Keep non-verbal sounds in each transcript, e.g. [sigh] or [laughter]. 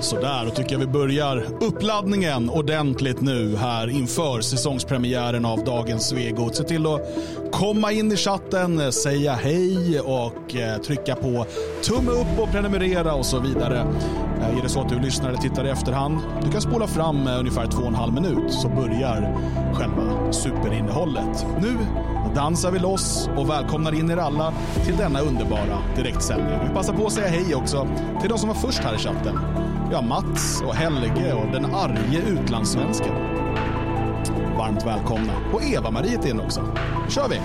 Sådär, då tycker jag vi börjar uppladdningen ordentligt nu här inför säsongspremiären av dagens Svegot. Se till att komma in i chatten, säga hej och eh, trycka på tumme upp och prenumerera och så vidare. Eh, är det så att du lyssnar eller tittar i efterhand, du kan spola fram eh, ungefär två och en halv minut så börjar själva superinnehållet. Nu dansar vi loss och välkomnar in er alla till denna underbara direktsändning. Vi passar på att säga hej också till de som var först här i chatten. Ja, Mats och Helge och den arge utlandssvensken. Varmt välkomna. Och Eva-Marie är in också. kör vi!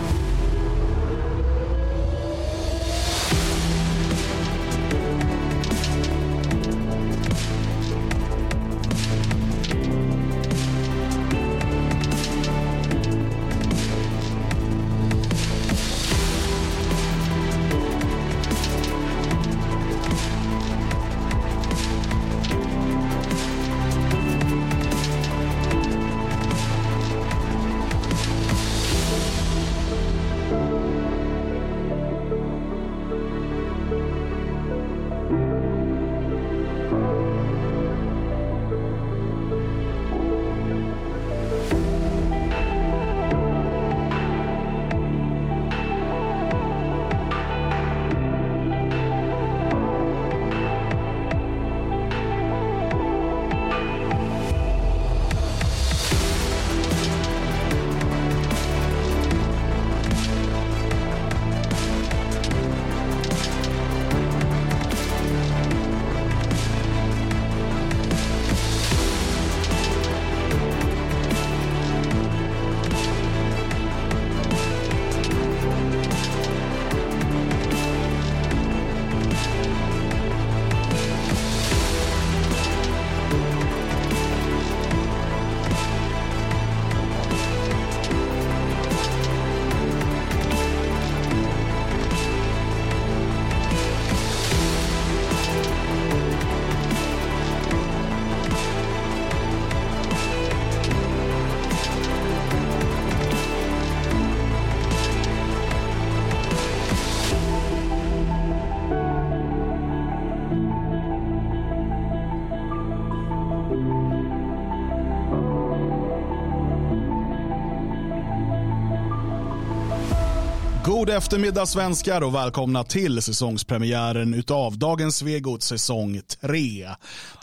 God eftermiddag svenskar och välkomna till säsongspremiären utav dagens Svegot säsong 3.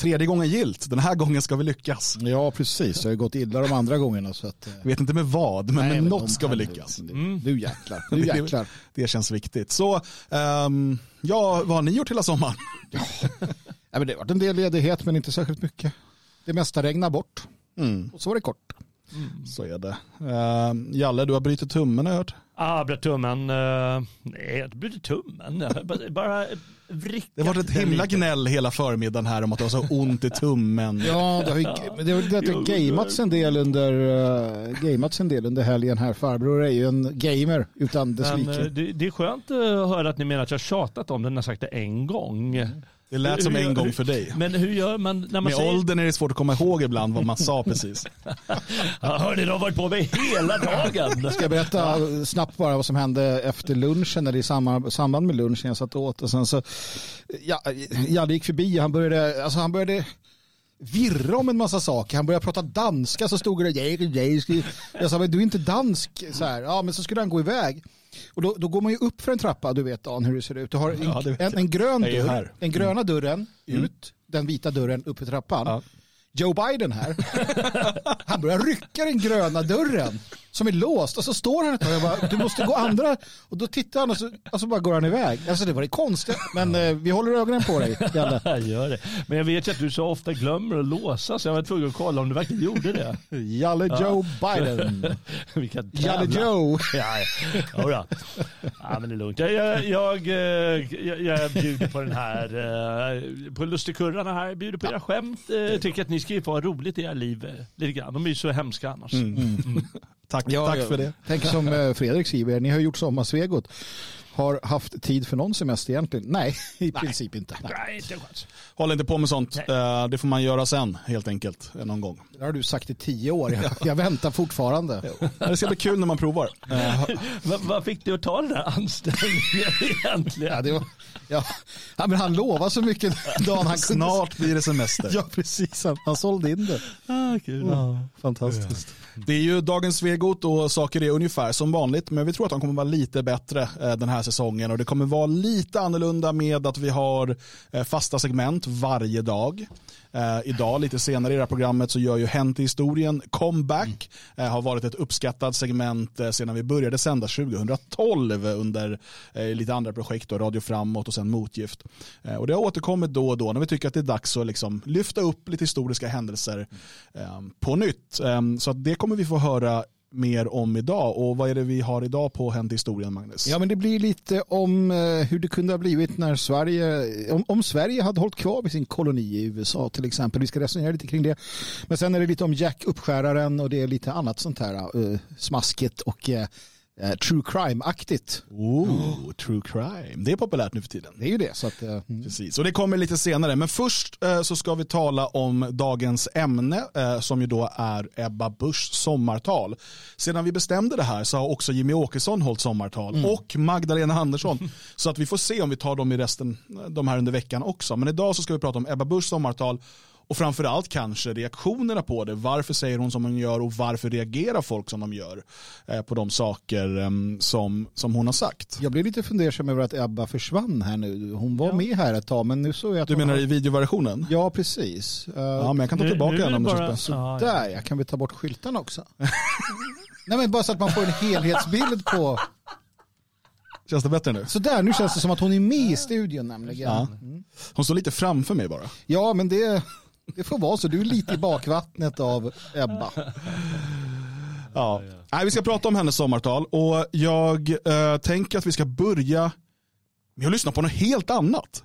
Tredje gången gilt, den här gången ska vi lyckas. Ja precis, det har gått illa de andra gångerna. Så att, jag vet inte med vad, men Nej, med men något ska vi lyckas. Mm. Nu jäklar, nu [laughs] jäklar. det, det känns viktigt. Så, um, ja, vad har ni gjort hela sommaren? [laughs] ja. men det har varit en del ledighet men inte särskilt mycket. Det mesta regnar bort. Mm. Och så var det kort. Mm. Så är det. Uh, Jalle, du har brutit tummen har jag hört. Ah, bröt tummen. Uh, nej, jag brutit tummen. Bara vrickat. Det har varit ett himla gnäll hela förmiddagen här om att du har så ont i tummen. [laughs] ja, det har, ju, det har, det har gamats en del under uh, gamats en del under helgen här. Farbror är ju en gamer utan dess like. Det, det är skönt att höra att ni menar att jag tjatat om när jag sagt det en gång. Mm. Det lät som en gång för dig. Men hur gör man när man Med säger... åldern är det svårt att komma ihåg ibland vad man sa [laughs] precis. ja, hörni, de har varit på mig hela dagen. Ska jag berätta snabbt bara vad som hände efter lunchen eller i samband med lunchen jag satt åt och sen så ja, Jalle gick förbi han började, alltså han började virra om en massa saker. Han började prata danska så stod det jag sa men du är inte dansk så här. Ja men så skulle han gå iväg. Och då, då går man ju upp för en trappa, du vet Dan hur det ser ut. Du har en, ja, en, en, grön dörr, den gröna dörren mm. ut, den vita dörren upp för trappan. Ja. Joe Biden här, [laughs] han börjar rycka den gröna dörren som är låst och så står han ett tag och bara, du måste gå andra och då tittar han och så, och så bara går han iväg. Alltså det var det konstigt, men eh, vi håller ögonen på dig. Jalle. [laughs] Jag gör det. Men jag vet ju att du så ofta glömmer att låsa så jag var tvungen att kolla om du verkligen gjorde det. [laughs] Jalle ja. Joe Biden. [laughs] Jalle Joe. ja, ja. ja, ja, men det är lugnt. Jag, jag, jag, eh, jag, jag bjuder på den här, eh, på lustigkurrarna här, jag bjuder på era skämt. Eh, tycker att ni ska få roligt i era liv lite grann. De är ju så hemska annars. Mm. Mm. Tack, ja, tack för det. Tänk som Fredrik skriver, ni har gjort sommarsvegot. har haft tid för någon semester egentligen? Nej, [laughs] i princip inte. Nej, inte en chans. Håll inte på med sånt. Nej. Eh, Det får man göra sen helt enkelt. eh, Någon gång. Det har du sagt i tio år. Jag, jag väntar fortfarande. Det ska bli kul när man provar. Eh, [laughs] Vad fick du att ta den där anställningen [laughs] egentligen? Ja, det var, ja. Ja, men han lovade så mycket dagen han kunde. Snart blir det semester. Ja, precis. Han, han sålde in det. Ah, kul. Fantastiskt. Det är ju dagens Svegot och saker är ungefär som vanligt. Men vi tror att de kommer vara lite bättre eh, den här säsongen. Och det kommer vara lite annorlunda med att vi har eh, fasta segment varje dag. Eh, idag lite senare i det här programmet så gör ju Hänt i historien comeback. Eh, har varit ett uppskattat segment eh, sedan vi började sända 2012 under eh, lite andra projekt, då, Radio Framåt och sen Motgift. Eh, och det har återkommit då och då när vi tycker att det är dags att liksom lyfta upp lite historiska händelser eh, på nytt. Eh, så det kommer vi få höra mer om idag. Och vad är det vi har idag på Hänt i historien, Magnus? Ja, men det blir lite om eh, hur det kunde ha blivit när Sverige, om, om Sverige hade hållit kvar vid sin koloni i USA till exempel. Vi ska resonera lite kring det. Men sen är det lite om Jack Uppskäraren och det är lite annat sånt här uh, smaskigt och uh, eh, true crime-aktigt. Oh, true crime. Det är populärt nu för tiden. Det är ju det. Så att, eh, mm. Precis, och det kommer lite senare. Men först eh, så ska vi tala om dagens ämne eh, som ju då är Ebba Buschs sommartal. Sedan vi bestämde det här så har också Jimmy Åkesson hållit sommartal och Magdalena Andersson. så att vi får se om vi tar dem i resten, de här under veckan också. Men idag så ska vi prata om Ebba Buschs sommartal och framförallt kanske reaktionerna på det. Varför säger hon som hon gör och varför reagerar folk som de gör eh, på de saker eh, som, som hon har sagt. Jag blev lite fundersam över att Ebba försvann här nu. Hon var med här ett tag men nu såg jag att Du menar har- i videoversionen? Ja, precis. Uh, Ja, men jag kan ta tillbaka nu den om bara- känns bra. Ja, ja. Där ja, kan vi ta bort skyltarna också? Nej men bara så att man får en helhetsbild på... Känns det bättre nu? Så där, nu känns det som att hon är med i studion nämligen. Ja. Hon står lite framför mig bara. Ja, men det, det får vara så. Du är lite i bakvattnet av Ebba. Ja. Nej, vi ska prata om hennes sommartal och jag eh, tänker att vi ska börja med att lyssna på något helt annat.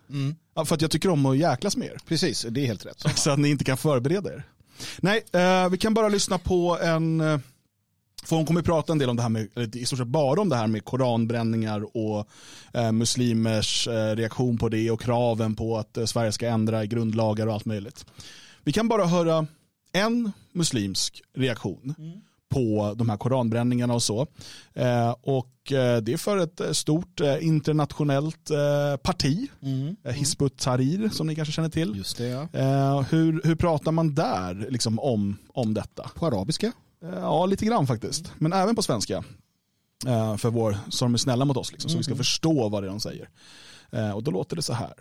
Ja, för att jag tycker om att jäklas med er. Precis, det är helt rätt. [laughs] Så att ni inte kan förbereda er. Nej, eh, vi kan bara lyssna på en... För hon kommer prata en del om det här med, eller i stort sett bara om det här med koranbränningar och eh, muslimers eh, reaktion på det och kraven på att eh, Sverige ska ändra grundlagar och allt möjligt. Vi kan bara höra en muslimsk reaktion på de här koranbränningarna och så. Eh, och eh, det är för ett eh, stort internationellt parti, eh, Hizb ut-Tahrir som ni kanske känner till. Just det, ja. Hur, hur pratar man där liksom, om, om detta? På arabiska? Eh, ja, lite grann faktiskt. Men även på svenska. Eh, för vår, så de är snälla mot oss, liksom, så vi ska förstå vad det är de säger. Eh, och då låter det så här.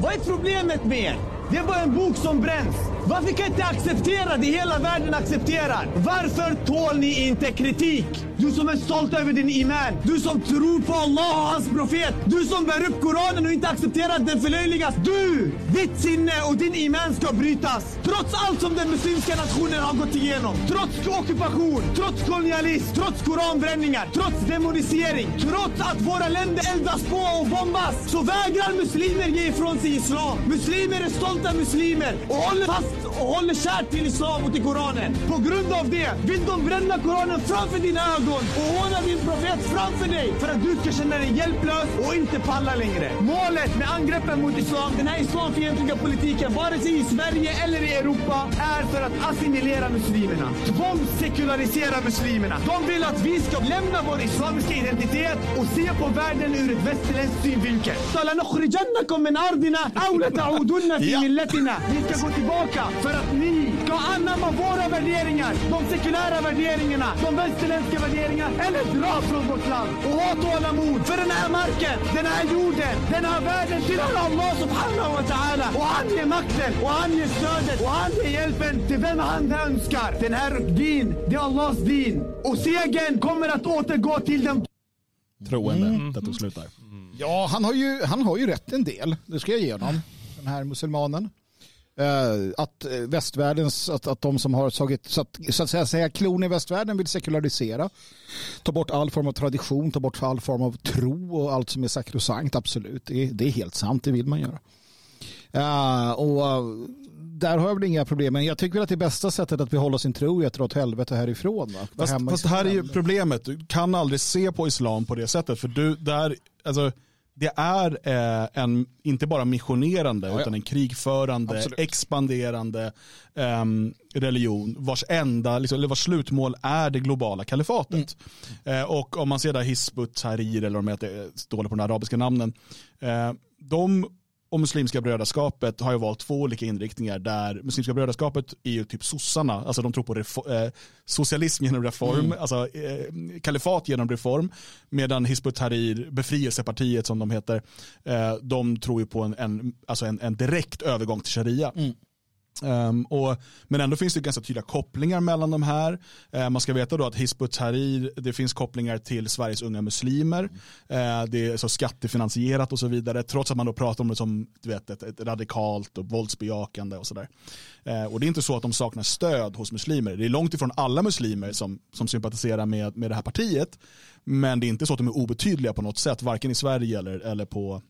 Vad är problemet med er? Det är bara en bok som bränns. Varför kan inte acceptera det hela världen accepterar? Varför tål ni inte kritik? Du som är stolt över din iman. Du som tror på Allah och hans profet. Du som bär upp Koranen och inte accepterar att den förlöjligas. Du! Ditt sinne och din iman ska brytas. Trots allt som den muslimska nationen har gått igenom. Trots ockupation, trots kolonialism, trots koranbränningar, trots demonisering. Trots att våra länder eldas på och bombas. Så vägrar muslimer ge ifrån sig islam. Muslimer är stolta muslimer och håller fast och håller kärt till islam och till koranen. På grund av det vill de bränna koranen framför dina ögon och håna din profet framför dig för att du ska känna dig hjälplös och inte palla längre. Målet med angreppen mot islam, den här islamfientliga politiken, vare sig i Sverige eller i Europa, är för att assimilera muslimerna. Tvångssekularisera muslimerna. De vill att vi ska lämna vår islamiska identitet och se på världen ur ett västerländskt synvinkel. لنخرجنكم من أرضنا أو لتعودن في Ja. ملتنا. Vi ska gå tillbaka för att ni ska anamma våra värderingar. De sekulära värderingarna, de västerländska värderingarna. Eller dra från vårt land och ha tålamod. För den här marken, den här jorden, den här världen tillhör Allah subhanahu wa ta'ala. Och han ger makten och han ger stödet och han ger hjälpen till vem han önskar. Den här din, det är Allahs din. Och segern kommer att återgå till den Troende. Det tog slut där. Ja, han har, ju, han har ju rätt en del. Det ska jag ge honom, den här muselmanen. Eh, att eh, västvärldens, att, att de som har tagit, så att, så att säga, säga klon i västvärlden vill sekularisera. Ta bort all form av tradition, ta bort all form av tro och allt som är sakrosankt, absolut. Det, är- det är helt sant, det vill man göra. Eh, och eh, där har jag väl inga problem, men jag tycker väl att det bästa sättet att behålla sin tro är att dra åt helvete härifrån. Va? Fast, fast sitt här är ju problemet. Du kan aldrig se på islam på det sättet. För du, där alltså, det är eh, en, inte bara missionerande, ja. utan en krigförande, Absolut. expanderande ehm, religion vars enda, liksom, eller vars slutmål är det globala kalifatet. Eh, och om man ser där Hizbut Tahrir, eller om de heter, står det på de arabiska namnen, eh, de och Muslimska brödraskapet har ju valt två olika inriktningar där Muslimska brödraskapet är ju typ sossarna, alltså de tror på eh, socialism genom reform, alltså eh, kalifat genom reform, medan Hizbut Tahrir, befrielsepartiet som de heter, eh, de tror ju på en, en, alltså en, en direkt övergång till sharia. Um, och, men ändå finns det ganska tydliga kopplingar mellan de här. Uh, man ska veta då att Hizbut Tahrir, det finns kopplingar till Sveriges unga muslimer. Uh, det är så skattefinansierat och så vidare. Trots att man då pratar om det som du vet, ett, ett radikalt och våldsbejakande och sådär. Uh, och det är inte så att de saknar stöd hos muslimer. Det är långt ifrån alla muslimer som, som sympatiserar med, med det här partiet. Men det är inte så att de är obetydliga på något sätt, varken i Sverige eller, eller på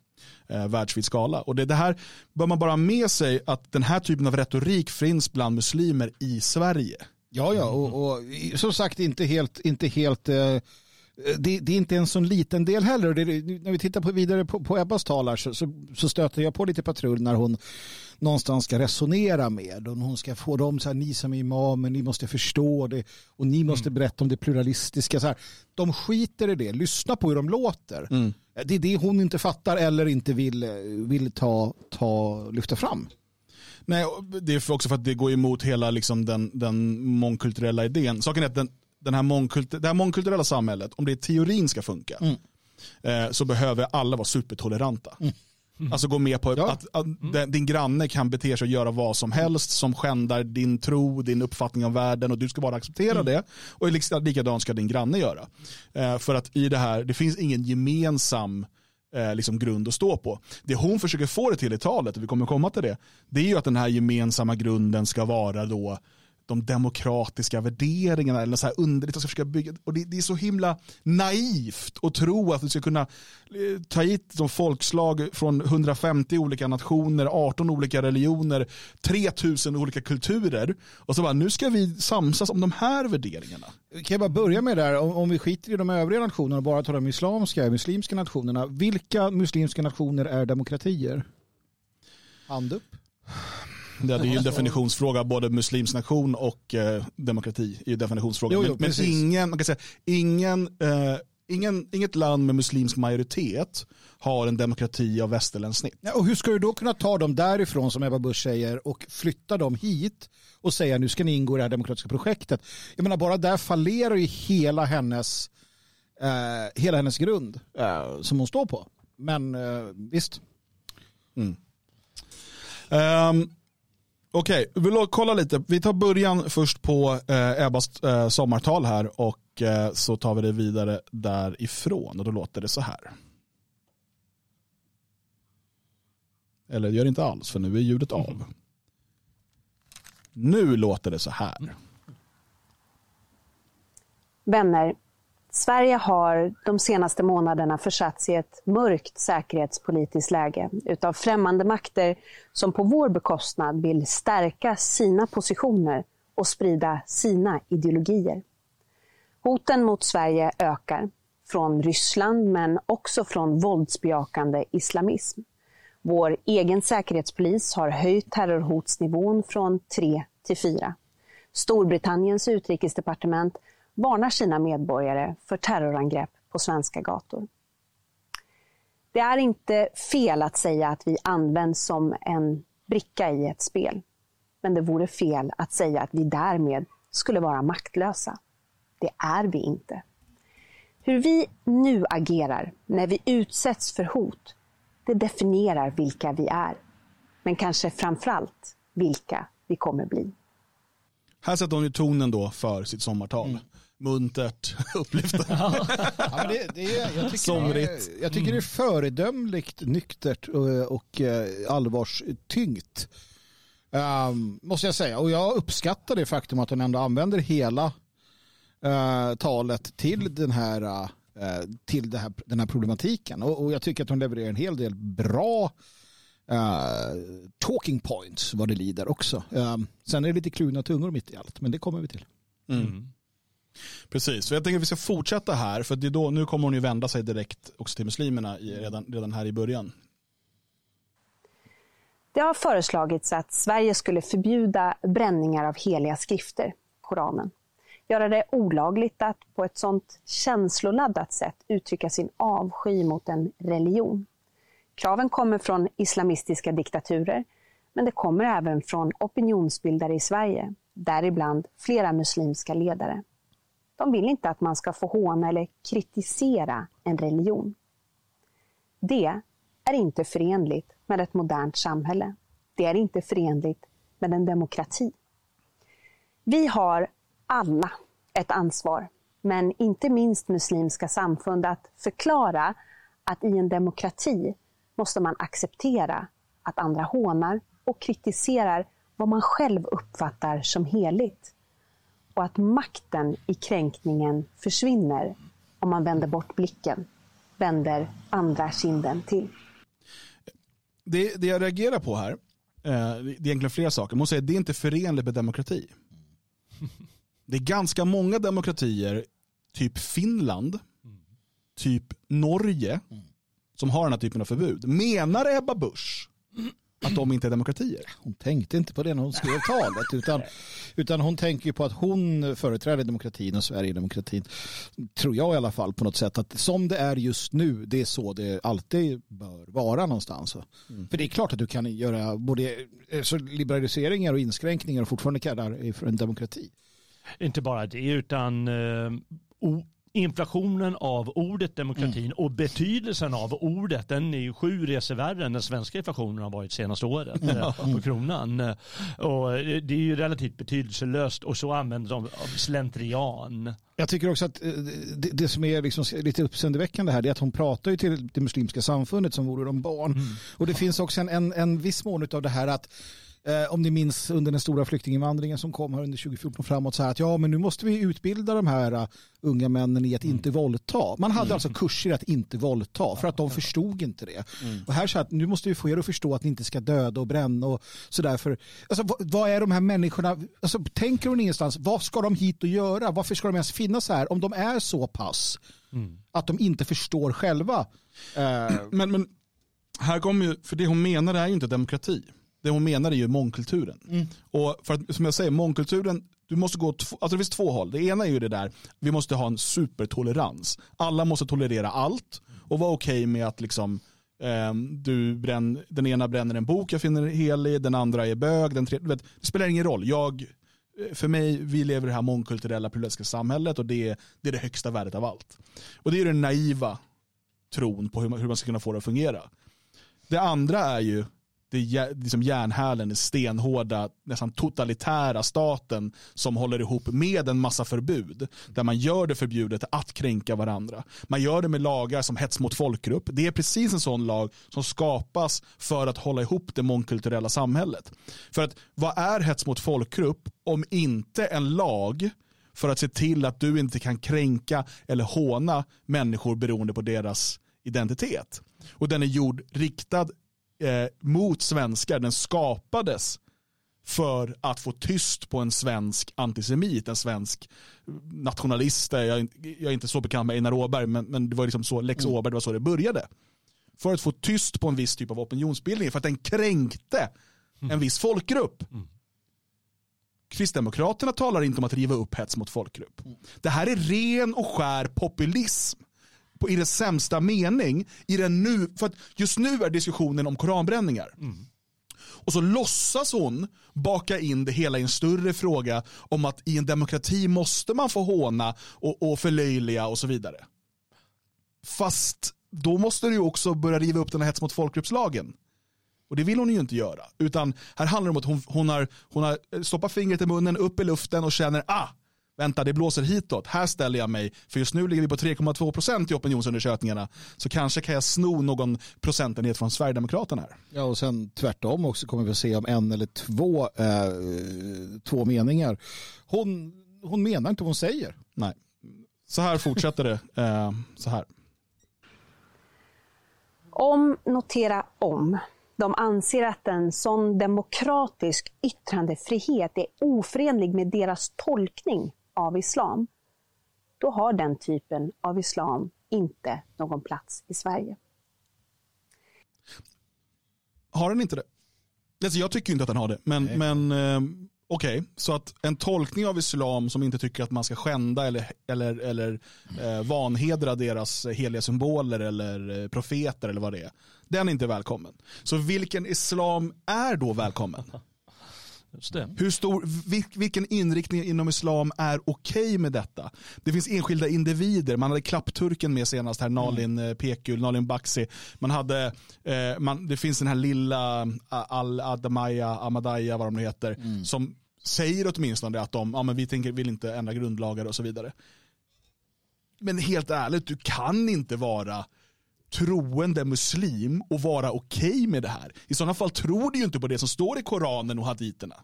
eh, världsvid skala. Och det, det här bör man bara ha med sig att den här typen av retorik finns bland muslimer i Sverige. Ja, ja, och, och som sagt inte helt, inte helt eh, det, det är inte en sån liten del heller. Det, när vi tittar på vidare på, på Ebbas tal här så, så, så stöter jag på lite patrull när hon någonstans ska resonera med och hon ska få dem så här, ni som är imamer, ni måste förstå det och ni måste berätta om det pluralistiska. Så här. De skiter i det, lyssna på hur de låter. Det är det hon inte fattar eller inte vill, vill ta, ta, lyfta fram. Nej, det är också för att det går emot hela liksom, den, den mångkulturella idén. Saken är att den, den här mångkultur, det här mångkulturella samhället, om det i teorin ska funka, eh, så behöver alla vara supertoleranta. Alltså gå med på Ja. att, att den- din granne kan bete sig och göra vad som helst som skändar din tro, din uppfattning om världen och du ska bara acceptera det. Och likadant ska din granne göra. Eh, för att i det här, det finns ingen gemensam eh, liksom grund att stå på. Det hon försöker få det till i talet, och vi kommer komma till det, det är ju att den här gemensamma grunden ska vara då de demokratiska värderingarna eller så här underligt att försöka bygga. Och det, det är så himla naivt att tro att vi ska kunna eh, ta hit de folkslag från 150 olika nationer, 18 olika religioner, 3000 olika kulturer och så bara nu ska vi samsas om de här värderingarna. Kan jag bara börja med det här, om, om vi skiter i de övriga nationerna och bara tar de islamska, muslimska nationerna. Vilka muslimska nationer är demokratier? Hand upp. Det, är ju en definitionsfråga, både muslimsk nation och eh, demokrati är ju definitionsfråga. Jo, jo, men men ingen, man kan säga, ingen, eh, ingen, inget land med muslimsk majoritet har en demokrati av västerländskt snitt. Ja, och hur ska du då kunna ta dem därifrån som Ebba Busch säger och flytta dem hit och säga nu ska ni ingå i det här demokratiska projektet. Jag menar bara där fallerar ju hela hennes, eh, hela hennes grund eh, som hon står på. Men eh, visst. Um, Okej, vi vill kolla lite. Vi tar början först på eh, Ebbas eh, sommartal här och eh, så tar vi det vidare därifrån och då låter det så här. Eller det gör det inte alls för nu är ljudet av. Nu låter det så här. Vänner, Sverige har de senaste månaderna försatts i ett mörkt säkerhetspolitiskt läge utav främmande makter som på vår bekostnad vill stärka sina positioner och sprida sina ideologier. Hoten mot Sverige ökar, från Ryssland men också från våldsbejakande islamism. Vår egen säkerhetspolis har höjt terrorhotsnivån från 3 till 4. Storbritanniens utrikesdepartement varnar sina medborgare för terrorangrepp på svenska gator. Det är inte fel att säga att vi används som en bricka i ett spel. Men det vore fel att säga att vi därmed skulle vara maktlösa. Det är vi inte. Hur vi nu agerar när vi utsätts för hot, det definierar vilka vi är. Men kanske framförallt vilka vi kommer bli. Här sätter hon ju tonen då för sitt sommartal. Muntert, [laughs] upplyft. Ja, men det, det är, jag, tycker det Somrigt. är, jag tycker det är föredömligt nyktert och, och eh, allvarstyngt. Um, måste jag säga. Och jag uppskattar det faktum att hon ändå använder hela eh, talet till den här, eh, till det här, den här problematiken. Och, och jag tycker att hon levererar en hel del bra eh, talking points vad det lider också. Um, sen är det lite kluvna tungor mitt i allt, men det kommer vi till. Mm. Precis, jag tänker att vi ska fortsätta här, för det är då, nu kommer hon ju vända sig direkt också till muslimerna i, redan, redan här i början. Det har föreslagits att Sverige skulle förbjuda bränningar av heliga skrifter, Koranen. Göra det olagligt att på ett sådant känsloladdat sätt uttrycka sin avsky mot en religion. Kraven kommer från islamistiska diktaturer, men det kommer även från opinionsbildare i Sverige, däribland flera muslimska ledare. De vill inte att man ska få håna eller kritisera en religion. Det är inte förenligt med ett modernt samhälle. Det är inte förenligt med en demokrati. Vi har alla ett ansvar, men inte minst muslimska samfund, att förklara att i en demokrati måste man acceptera att andra hånar och kritiserar vad man själv uppfattar som heligt. Och att makten i kränkningen försvinner om man vänder bort blicken, vänder andra kinden till. Det, det jag reagerar på här, eh, det är egentligen flera saker. Man säger att det är inte förenligt med demokrati. Det är ganska många demokratier, typ Finland, typ Norge, som har den här typen av förbud. Menar Ebba Busch att de inte är demokratier? Hon tänkte inte på det när hon skrev talet utan, utan hon tänker på att hon företräder demokratin och Sverigedemokratin. Tror jag i alla fall på något sätt att som det är just nu det är så det alltid bör vara någonstans. Mm. För det är klart att du kan göra både så liberaliseringar och inskränkningar och fortfarande kalla det för en demokrati. Inte bara det utan eh, inflationen av ordet demokratin mm. och betydelsen av ordet den är ju sju resor värre än den svenska inflationen har varit senaste året mm. på kronan. Och det är ju relativt betydelselöst och så använder de av slentrian. Jag tycker också att eh, det, det som är liksom lite uppseendeväckande här är att hon pratar ju till det muslimska samfundet som vore de barn. Mm. Och det finns också en, en, en viss mån av det här att Eh, om ni minns under den stora flyktinginvandringen som kom här under 2014 framåt så här att ja men nu måste vi utbilda de här uh, unga männen i att mm. inte våldta. Man hade mm. alltså kurser att inte våldta för att de förstod inte det. Mm. Och här så att nu måste vi få er att förstå att ni inte ska döda och bränna och sådär för alltså, vad, vad, är de här människorna, alltså, tänker hon ingenstans, vad ska de hit och göra? Varför ska de ens finnas här om de är så pass mm. att de inte förstår själva? Uh, men, men här kommer ju, för det hon menar är ju inte demokrati det hon menar är ju mångkulturen. Mm. Och för att, som jag säger, mångkulturen, du måste gå, alltså det finns två håll. Det ena är ju det där, vi måste ha en supertolerans. Alla måste tolerera allt och vara okej okay med att liksom eh, du bränn, den ena bränner en bok jag finner helig, den andra är bög, den tredje, vet, det spelar ingen roll. Jag, för mig, vi lever i det här mångkulturella pluralistiska samhället och det är, det är det högsta värdet av allt. Och det är den naiva tron på hur man, hur man ska kunna få det att fungera. Det andra är ju det är liksom järnhälen, den stenhårda, nästan totalitära staten som håller ihop med en massa förbud. Där man gör det förbjudet att kränka varandra. Man gör det med lagar som hets mot folkgrupp. Det är precis en sån lag som skapas för att hålla ihop det mångkulturella samhället. För att vad är hets mot folkgrupp om inte en lag för att se till att du inte kan kränka eller håna människor beroende på deras identitet. Och den är gjord riktad eh, mot svenskar, den skapades för att få tyst på en svensk antisemit, en svensk nationalist. Jag, jag är inte så bekant med Einar Åberg, men, men det var liksom så, Lex mm. Åberg, det var så det började. För att få tyst på en viss typ av opinionsbildning, för att den kränkte mm. en viss folkgrupp. Mm. Kristdemokraterna talar inte om att riva upp hets mot folkgrupp. Mm. Det här är ren och skär populism på, i den sämsta mening. I den nu, för att just nu är diskussionen om koranbränningar. Mm. Och så låtsas hon baka in det hela i en större fråga om att i en demokrati måste man få håna och, och förlöjliga och så vidare. Fast då måste du också börja riva upp den här hets mot folkgruppslagen. Och det vill hon ju inte göra. Utan här handlar det om att hon, hon, har, hon har stoppat fingret i munnen, upp i luften och känner ah, vänta det blåser hitåt, här ställer jag mig, för just nu ligger vi på 3,2% i opinionsundersökningarna, så kanske kan jag sno någon procentenhet från Sverigedemokraterna här. Ja, och sen tvärtom också kommer vi att se om en eller två, eh, två meningar. Hon, hon menar inte vad hon säger. Nej, så här fortsätter det. [laughs] Eh, så här. Om, notera om, de anser att en sån demokratisk yttrandefrihet är oförenlig med deras tolkning av islam, då har den typen av islam inte någon plats i Sverige. Har den inte det? Alltså jag tycker inte att den har det, men, men eh, okej, okay. så att en tolkning av islam som inte tycker att man ska skända eller, eller, eller eh, vanhedra deras heliga symboler eller eh, profeter eller vad det är, den är inte välkommen. Så vilken islam är då välkommen? [laughs] Hur stor, vilken inriktning inom islam är okej okay med detta? Det finns enskilda individer. Man hade klappturken med senast här, Nalin mm. Pekul, Nalin Baksi. Man hade, eh, man, det finns den här lilla Al-Adamaya, Amadaya, vad de nu heter, mm. som säger åtminstone att de, ja, men vi tänker, vill inte ändra grundlagar och så vidare. Men helt ärligt, du kan inte vara troende muslim och vara okej okay med det här. I sådana fall tror du ju inte på det som står i Koranen och haditerna.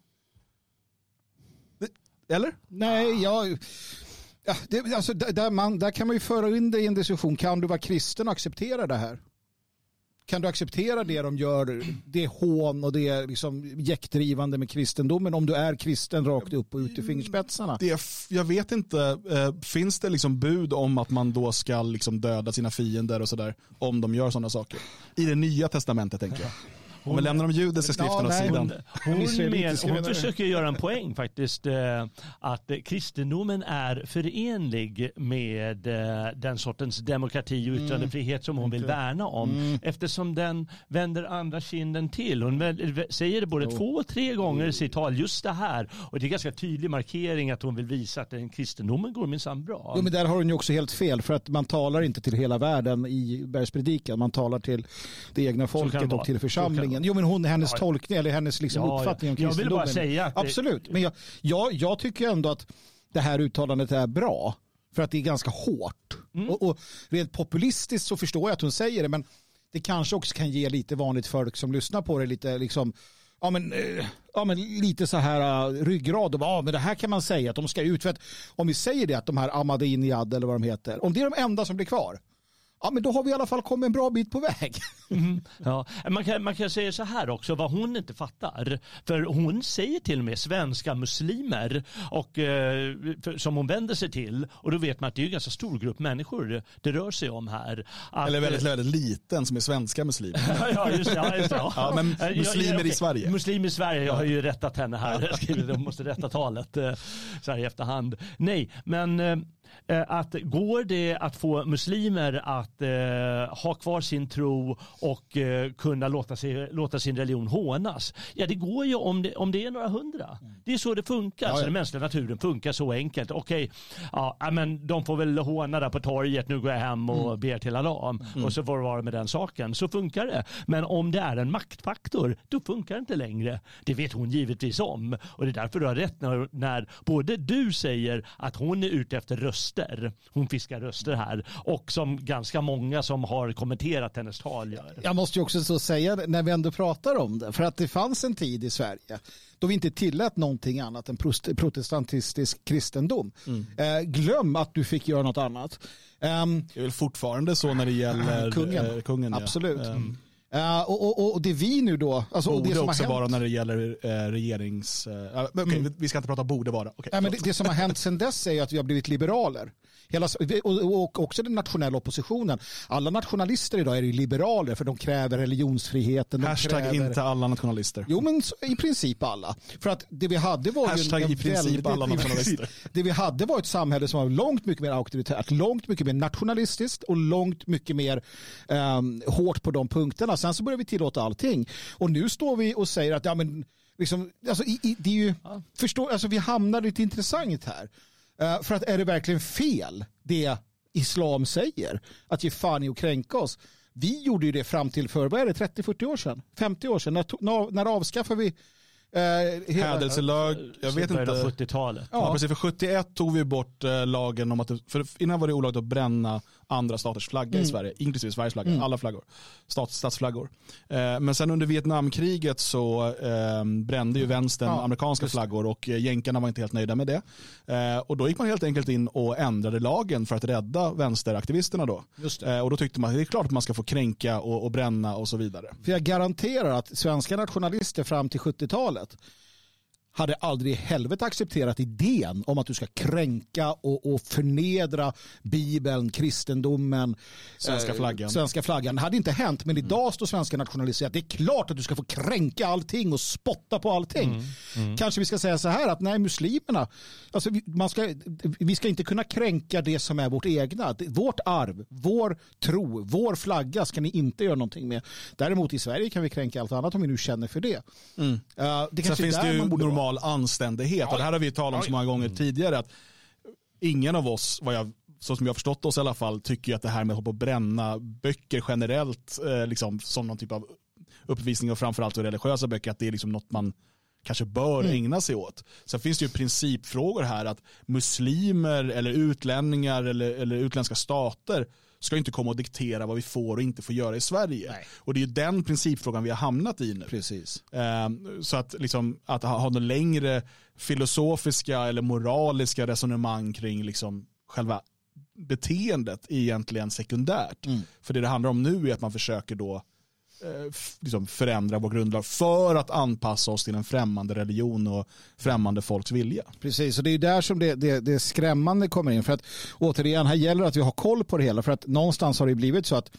Eller? Nej, jag... Ja, det, alltså, där, man, där kan man ju föra in det i en diskussion. Kan du vara kristen och acceptera det här? Kan du acceptera det de gör, det hån och det liksom jäktdrivande med kristendomen om du är kristen rakt upp och ut i fingerspetsarna? Det, jag vet inte, eh, finns det liksom bud om att man då ska liksom döda sina fiender och sådär om de gör sådana saker? I det nya testamentet tänker jag. Om vi lämnar de judiska skrifterna åt sidan. Hon, hon, men, hon försöker göra en poäng faktiskt. Eh, att kristendomen är förenlig med eh, den sortens demokrati och mm. yttrandefrihet som hon vill värna om. Mm. Eftersom den vänder andra kinden till. Hon säger det både två och tre gånger i sitt tal. Just det här. Och det är ganska tydlig markering att hon vill visa att den kristendomen går minsann bra. Jo, men där har hon ju också helt fel. För att man talar inte till hela världen i bergspredikan. Man talar till det egna folket och till församlingen tolkningen. Jo men hon, hennes ja. tolkning eller hennes liksom ja, uppfattning om kristendomen. Jag vill bara säga att Absolut, men jag, jag, jag tycker ändå att det här uttalandet är bra. För att det är ganska hårt. Mm. Och, och rent populistiskt så förstår jag att hon säger det men det kanske också kan ge lite vanligt folk som lyssnar på det lite liksom ja men, eh, ja, men lite så här uh, ryggrad och bara, ja, men det här kan man säga att de ska ut. För att om vi säger det att de här Ahmadinejad eller vad de heter, om det är de enda som blir kvar, ja men då har vi i alla fall kommit en bra bit på väg. [laughs] Mm, ja. man, kan, man kan säga så här också, vad hon inte fattar. För hon säger till och med svenska muslimer och, eh, för, som hon vänder sig till. Och då vet man att det är en ganska stor grupp människor det rör sig om här. Att, Eller väldigt, väldigt liten som är svenska muslimer. [laughs] ja, just det. Ja, just det ja. [laughs] ja, men muslimer ja, okay. i Sverige. Muslimer i Sverige, jag har ju rättat henne här. Jag skrivit, de måste rätta talet eh, så här i efterhand. Nej, men eh, att går det att få muslimer att eh, ha kvar sin tro och eh, kunna låta, sig, låta sin religion hånas. Ja, det går ju om det, om det är några hundra. Mm. Det är så det funkar. Ja, ja. Så den mänskliga naturen funkar så enkelt. Okej, ja, men de får väl håna där på torget. Nu går jag hem och mm. ber till Allah. Mm. Och så får det vara med den saken. Så funkar det. Men om det är en maktfaktor, då funkar det inte längre. Det vet hon givetvis om. Och det är därför du har rätt när, när både du säger att hon är ute efter röster. Hon fiskar röster här. Och som ganska många som har kommenterat hennes tal gör. Jag måste ju också så säga när vi ändå pratar om det, för att det fanns en tid i Sverige då vi inte tillät någonting annat än protestantistisk kristendom. Mm. Eh, glöm att du fick göra något annat. Um, det är väl fortfarande så när det gäller kungen. Eh, kungen Absolut. Ja. Um, Uh, och, och, och, det vi nu då... Alltså, borde det som också vara när det gäller uh, regerings... Uh, okay, mm. Vi ska inte prata borde vara. Okay, Nej, men det, det, som har hänt sedan dess är att vi har blivit liberaler. Hela, och, också den nationella oppositionen. Alla nationalister idag är ju liberaler för de kräver religionsfriheten. De Hashtag kräver... inte alla nationalister. Jo men i princip alla. För att det vi hade var Hashtag ju en, i princip väldigt, alla [laughs] nationalister. Det vi hade var ett samhälle som var långt mycket mer auktoritärt, långt mycket mer nationalistiskt och långt mycket mer um, hårt på de punkterna. Sen så började vi tillåta allting. Och nu står vi och säger att ja, men, liksom, alltså, i, i, det är ju, ja. förstår, alltså, vi hamnar lite intressant här. Uh, för att är det verkligen fel det islam säger? Att ge fan i att kränka oss? Vi gjorde ju det fram till för, vad är det, 30-40 år sedan? 50 år sedan? När, när, när avskaffade vi Eh, Hädelselag, jag vet inte. 70-talet. Ja. ja. precis. För 71 tog vi bort eh, lagen om att, för innan var det olagligt att bränna andra staters flagga mm. i Sverige, inklusive Sveriges flagga, mm. alla flaggor, stats, statsflaggor. Eh, men sen under Vietnamkriget så eh, brände ju vänstern ja, amerikanska flaggor och eh, jänkarna var inte helt nöjda med det. Eh, och då gick man helt enkelt in och ändrade lagen för att rädda vänsteraktivisterna då. Eh, och då tyckte man att det är klart att man ska få kränka och, och bränna och så vidare. För jag garanterar att svenska nationalister fram till 70-talet hade aldrig i helvete accepterat idén om att du ska kränka och, och förnedra Bibeln, kristendomen, Svenska eh, flaggan. svenska flaggan. Det hade inte hänt, men idag står svenska nationaliserat. Det är klart att du ska få kränka allting och spotta på allting. Kanske vi ska säga så här att nej, muslimerna, alltså vi, man ska, vi ska inte kunna kränka det som är vårt egna. Det- Vårt arv, vår tro, vår flagga ska ni inte göra någonting med. Däremot i Sverige kan vi kränka allt annat om vi nu känner för det. Eh, det Sen kanske är finns det där ju man normal anständighet. Och det här har vi talat om så många gånger tidigare. att Ingen av oss, vad jag, så som jag har förstått oss i alla fall, tycker att det här med att bränna böcker generellt, eh, liksom, som någon typ av uppvisning och framförallt religiösa böcker, att det är liksom något man kanske bör Mm. ägna sig åt. Sen finns det ju principfrågor här att muslimer eller utlänningar eller, eller utländska stater ska inte komma och diktera vad vi får och inte får göra i Sverige. Och det är ju den principfrågan vi har hamnat i nu. Precis. Eh, Så att, liksom, att ha, något längre filosofiska eller moraliska resonemang kring liksom själva beteendet är egentligen sekundärt. För det det handlar om nu är att man försöker då Eh, liksom förändra vår grundlag för att anpassa oss till en främmande religion och främmande folks vilja. Precis, och det är där som det, det, det skrämmande kommer in. För att återigen, här gäller det att vi har koll på det hela. För att någonstans har det blivit så att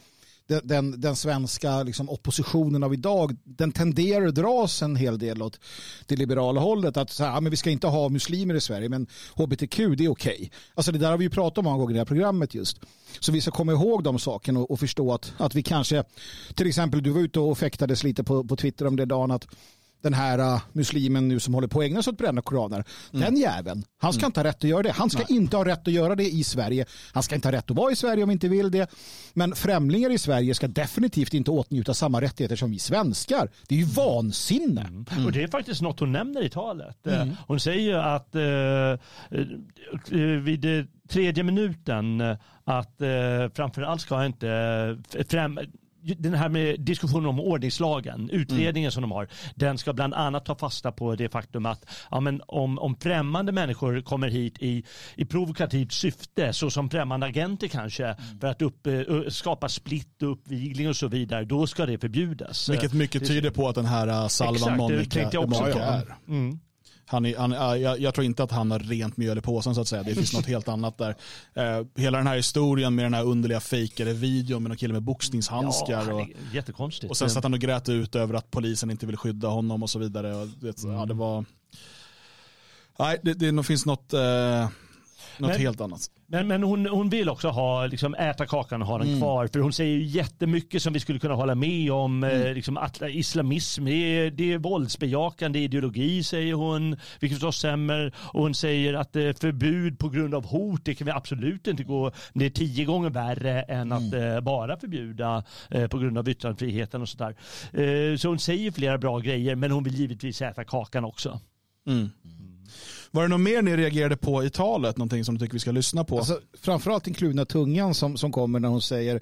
den, den, den svenska liksom, oppositionen av idag, den tenderar att dras en hel del åt det liberala hållet. Att så här, ja, men vi ska inte ha muslimer i Sverige, men hbtq det är okej. Alltså det där har vi ju pratat om många gånger i det här programmet just. Så vi ska komma ihåg de sakerna och, och förstå att, att vi kanske, till exempel du var ute och fäktades lite på, på Twitter om det dagen, att den här uh, muslimen nu som håller på att ägna sig åt bränna koraner. Den jäveln, han ska inte ha rätt att göra det. Han ska inte ha rätt att göra det i Sverige. Han ska inte ha rätt att vara i Sverige om inte vill det. Men främlingar i Sverige ska definitivt inte åtnjuta samma rättigheter som vi svenskar. Det är ju vansinne. Och det är faktiskt något hon nämner i talet. Eh, Hon säger ju att eh, eh, vid eh, tredje minuten att eh, framförallt ska inte främ den här med diskussionen om ordningslagen, utredningen som de har, den ska bland annat ta fasta på det faktum att ja, men om, om främmande människor kommer hit i, i provokativt syfte, så som främmande agenter kanske, för att upp, eh, skapa splitt och uppvigling och så vidare, då ska det förbjudas. Vilket mycket tyder på att den här uh, Salvan Monica, Monica är. Mm. Han är, han, jag, jag tror inte att han har rent mjöl i påsen så att säga. Det finns något helt annat där. Eh, hela den här historien med den här underliga fejkade videon med någon kille med boxningshandskar. och, Ja, jättekonstigt. och sen satt han och grät ut över att polisen inte vill skydda honom och så vidare. Och det, ja, Mm. det var... Nej, det, det nog finns något, eh, något Men- helt annat. Men, men hon, hon vill också ha, liksom, äta kakan och ha den kvar. För hon säger ju jättemycket som vi skulle kunna hålla med om. Eh, liksom, att islamism, det är, det är våldsbejakande ideologi säger hon. Vilket förstås stämmer. Och hon säger att eh, förbud på grund av hot, det kan vi absolut inte gå. Det är tio gånger värre än att eh, bara förbjuda på grund av yttrandefriheten och sådär. Så hon säger flera bra grejer men hon vill givetvis äta kakan också. Var det något mer ni reagerade på i talet? Någonting som du tycker vi ska lyssna på? Alltså, framförallt den kluvna tungan som, som kommer när hon säger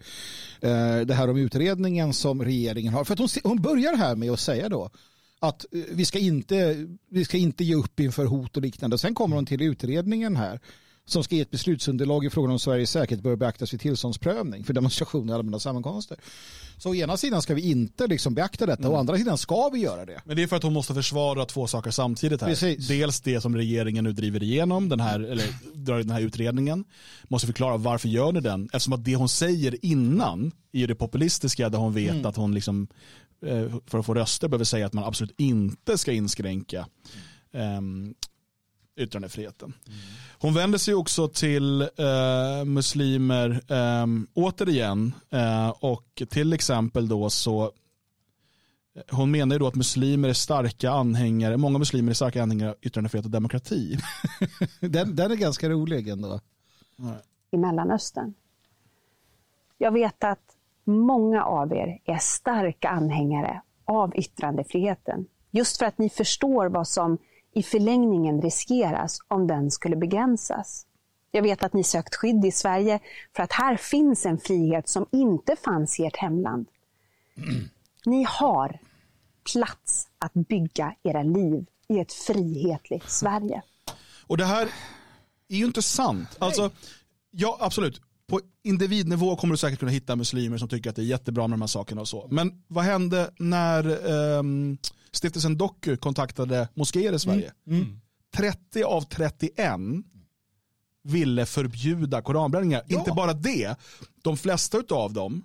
eh, det här om utredningen som regeringen har. För att hon, hon börjar här med att säga då att eh, vi ska, inte, vi ska inte ge upp inför hot och liknande. Sen kommer hon till utredningen här som ska ge ett beslutsunderlag i frågan om Sveriges säkerhet bör beaktas vid tillståndsprövning för demonstrationer och allmänna sammankomster. Så å ena sidan ska vi inte liksom beakta detta, å andra sidan ska vi göra det. Men det är för att hon måste försvara två saker samtidigt här. Precis. Dels det som regeringen nu driver igenom, den här, eller drar den här utredningen. Måste förklara varför gör ni den? Eftersom att det hon säger innan är ju det populistiska där hon vet att hon liksom eh, för att få röster behöver säga att man absolut inte ska inskränka ehm, yttrandefriheten. Hon vänder sig också till eh, muslimer eh, återigen eh, och till exempel då så hon menar ju då att muslimer är starka anhängare, många muslimer är starka anhängare av yttrandefrihet och demokrati. [laughs] Den, den är ganska rolig ändå. i Mellanöstern. Jag vet att många av er är starka anhängare av yttrandefriheten. Just för att ni förstår vad som i förlängningen riskeras om den skulle begränsas. Jag vet att ni sökt skydd i Sverige för att här finns en frihet som inte fanns i ert hemland. [clears throat] Ni har plats att bygga era liv i ett frihetligt Sverige. Och det här är ju inte sant. Alltså, ja, absolut på individnivå kommer du säkert kunna hitta muslimer som tycker att det är jättebra med de här sakerna och så. Men vad hände när um, stiftelsen Doku kontaktade moskéer i Sverige? Mm. Mm. 30 av 31 ville förbjuda koranbränningar. Ja. Inte bara det, de flesta av dem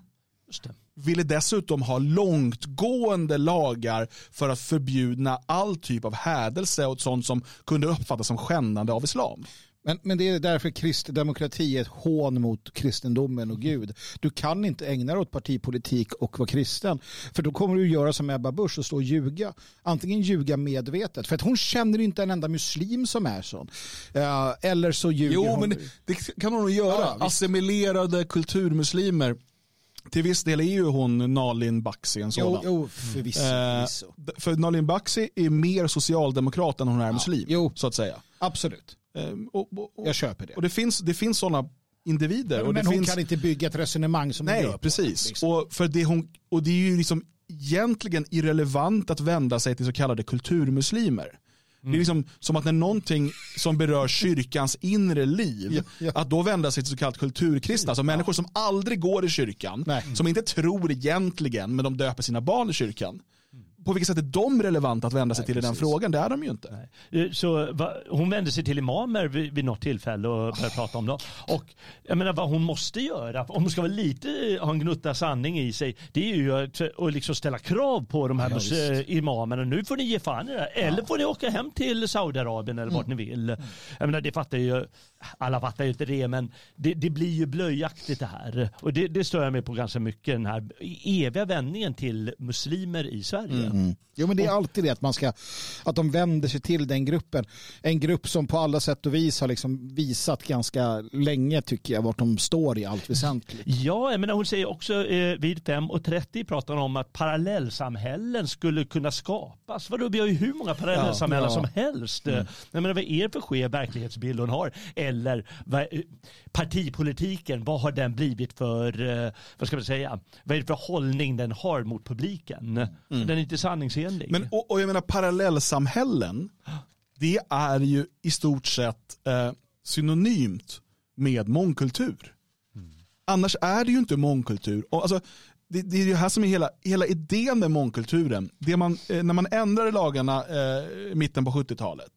ville dessutom ha långtgående lagar för att förbjuda all typ av hädelse och sånt som kunde uppfattas som skändande av islam. Men, men det är därför kristdemokrati är ett hån mot kristendomen och Gud. Du kan inte ägna dig åt partipolitik och vara kristen. För då kommer du göra som Ebba Busch och stå och ljuga. Antingen ljuga medvetet. För att hon känner inte en enda muslim som är sån. Uh, eller så ljuger jo, hon. Jo, men det, kan hon nog göra. Ja, Assimilerade kulturmuslimer till viss del är ju hon Nalin Baksi en sådan. Jo, jo förvisso. Eh, för Nalin Baksi är mer socialdemokrat än hon är ja, muslim. Jo. Så att säga. Absolut. Eh, och, och, Jag köper det. Och det finns, det finns sådana individer. Men, och men hon finns... kan inte bygga ett resonemang som Nej, hon gör precis. På, liksom. och, för det hon, och det är ju liksom egentligen irrelevant att vända sig till så kallade kulturmuslimer. Mm. Det är liksom som att när någonting som berör kyrkans inre liv, ja, ja. att då vända sig till så kallat kulturkristna, alltså människor som aldrig går i kyrkan, Nej. som inte tror egentligen, men de döper sina barn i kyrkan på vilket sätt är de relevanta att vända sig Nej, till precis. i den frågan? Det är de ju inte. Nej. Eh, så va, hon vände sig till imamer vid, vid något tillfälle och började prata om dem. Och jag menar vad hon måste göra, om hon ska vara lite, ha en gnutta sanning i sig, det är ju att, att liksom ställa krav på de här ja, imamerna. Nu får ni ge fan i det Eller ja. får ni åka hem till Saudiarabien eller vart mm. ni vill. Jag menar det fattar ju, alla fattar ju inte det, men det, det blir ju blöjaktigt det här. Och det, det stör jag mig på ganska mycket, den här eviga vändningen till muslimer i Sverige. Mm. Mm. Jo men det är alltid det att man ska, att de vänder sig till den gruppen. En grupp som på alla sätt och vis har liksom visat ganska länge tycker jag vart de står i allt väsentligt. Ja, men hon säger också eh, vid 5.30 pratar hon om att parallellsamhällen skulle kunna skapas. Vadå, vi har ju hur många parallellsamhällen ja, ja. som helst. Mm. Jag menar, vad är det för skev verklighetsbild hon har? Eller eh, partipolitiken, vad har den blivit för, eh, vad ska man säga, vad är det för hållning den har mot publiken? Mm. Den är inte sanningsenlig. Men, och, och jag menar parallellsamhällen, det är ju i stort sett eh, synonymt med mångkultur. Mm. Annars är det ju inte mångkultur. Och alltså, det, det, är det här som är hela, hela idén med mångkulturen. Det man, eh, när man ändrade lagarna eh, mitten på 70-talet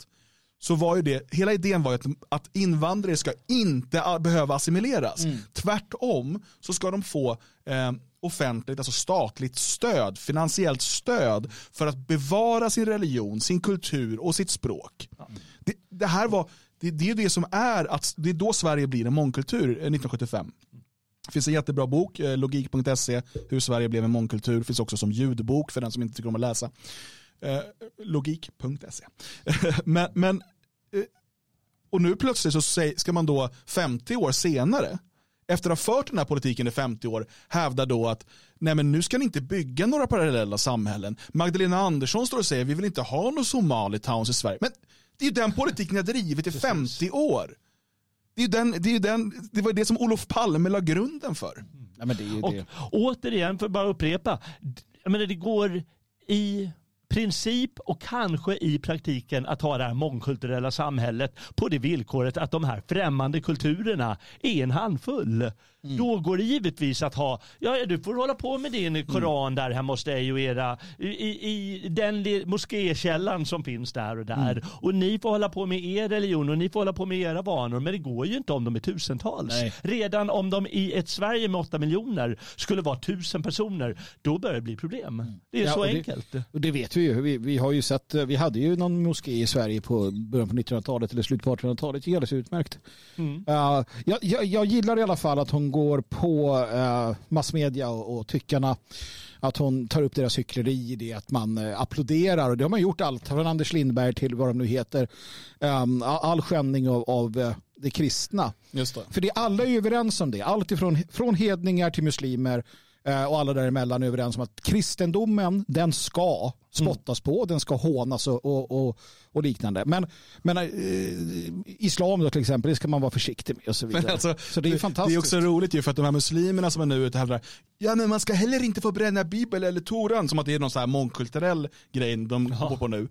så var ju det, hela idén var ju att, att invandrare ska inte behöva assimileras. Mm. Tvärtom så ska de få eh, offentligt, alltså statligt stöd, finansiellt stöd för att bevara sin religion, sin kultur och sitt språk. Det, det här var, det, det är det som är, att, det är då Sverige blir en mångkultur 1975. Eh, det finns en jättebra bok, eh, logik.se, hur Sverige blev en mångkultur. Det finns också som ljudbok för den som inte tycker om att läsa. Eh, logik.se. [laughs] men, men och nu plötsligt så ska man då 50 år senare efter att ha fört den här politiken i 50 år hävdar då att nej men nu ska ni inte bygga några parallella samhällen. Magdalena Andersson står och säger vi vill inte ha några Somali-towns i Sverige. Men det är ju den politiken ni har drivit i 50 år. Det, är den, det, är den, det var det som Olof Palme la grunden för. Ja, men det är och, det. Återigen, för att bara upprepa. Jag menar, det går i princip och kanske i praktiken att ha det här mångkulturella samhället på det villkoret att de här främmande kulturerna är en handfull. Mm. Då går det givetvis att ha, ja du får hålla på med din koran mm. där hemma hos dig och era, i, i, den moskékällan som finns där och där. Mm. Och ni får hålla på med er religion och ni får hålla på med era vanor. Men det går ju inte om de är tusentals. Nej. Redan om de i ett Sverige med åtta miljoner skulle vara tusen personer, då börjar det bli problem. Mm. Det är ja, så och enkelt. Det, och det vet vi ju. Vi, vi, har ju sett, vi hade ju någon moské i Sverige på början på 1900-talet eller slutet på 1800-talet. Det är alldeles utmärkt. Uh, jag, jag, jag gillar i alla fall att hon går på eh, massmedia och, och tyckarna att hon tar upp deras hyckleri i det att man eh, applåderar och det har man gjort allt från Anders Lindberg till vad de nu heter um, all skändning av, av uh, det kristna. Just det. För det, alla är överens om det, allt ifrån från hedningar till muslimer Eh, och alla däremellan är överens om att kristendomen den ska spottas på, den ska hånas och, och, och, och liknande. Men, men äh, islam då till exempel, det ska man vara försiktig med och så vidare. [laughs] Alltså, så det är fantastiskt. Det är också roligt ju för att de här muslimerna som är nu ute hävdar, ja men man ska heller inte få bränna bibel eller toran, som att det är någon så här mångkulturell grej de ja. går på nu.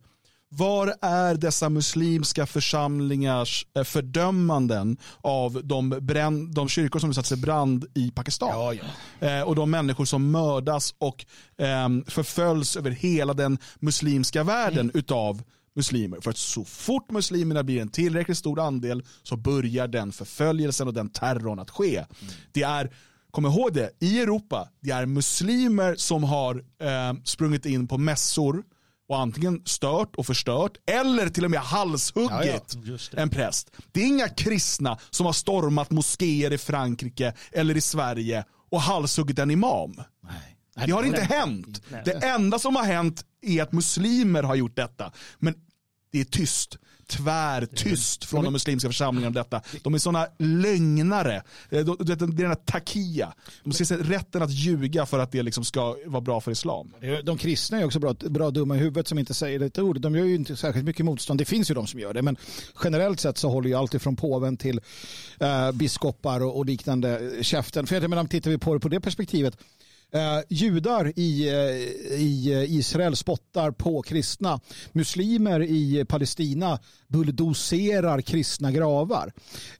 Var är dessa muslimska församlingars eh, fördömanden av de, brand, de kyrkor som satts i brand i Pakistan? Ja, ja. Eh, och de människor som mördas och eh, förföljs över hela den muslimska världen Mm. utav muslimer. För att så fort muslimerna blir en tillräckligt stor andel så börjar den förföljelsen och den terrorn att ske. Mm. Det är, kom ihåg det, i Europa, det är muslimer som har eh, sprungit in på mässor och antingen stört och förstört eller till och med halshuggit Just det. en präst. Det är inga kristna som har stormat moskéer i Frankrike eller i Sverige och halshuggit en imam. Nej. Det har inte hänt. Det enda som har hänt är att muslimer har gjort detta. Men det är tyst. Tvärtyst från de muslimska församlingarna om detta. De är sådana lögnare. Eh, de- Det är den här takia. De ser sig rätten att ljuga för att det liksom ska vara bra för islam. De kristna är också bra, bra dumma i huvudet som inte säger ett ord. De gör ju inte särskilt mycket motstånd. Det finns ju de som gör det. Men generellt sett så håller ju alltid från påven till eh, biskopar och, och liknande käften. För jag menar, tittar vi på det på det perspektivet. Eh, judar i, eh, i eh, Israel spottar på kristna. Muslimer i Palestina bulldoserar kristna gravar.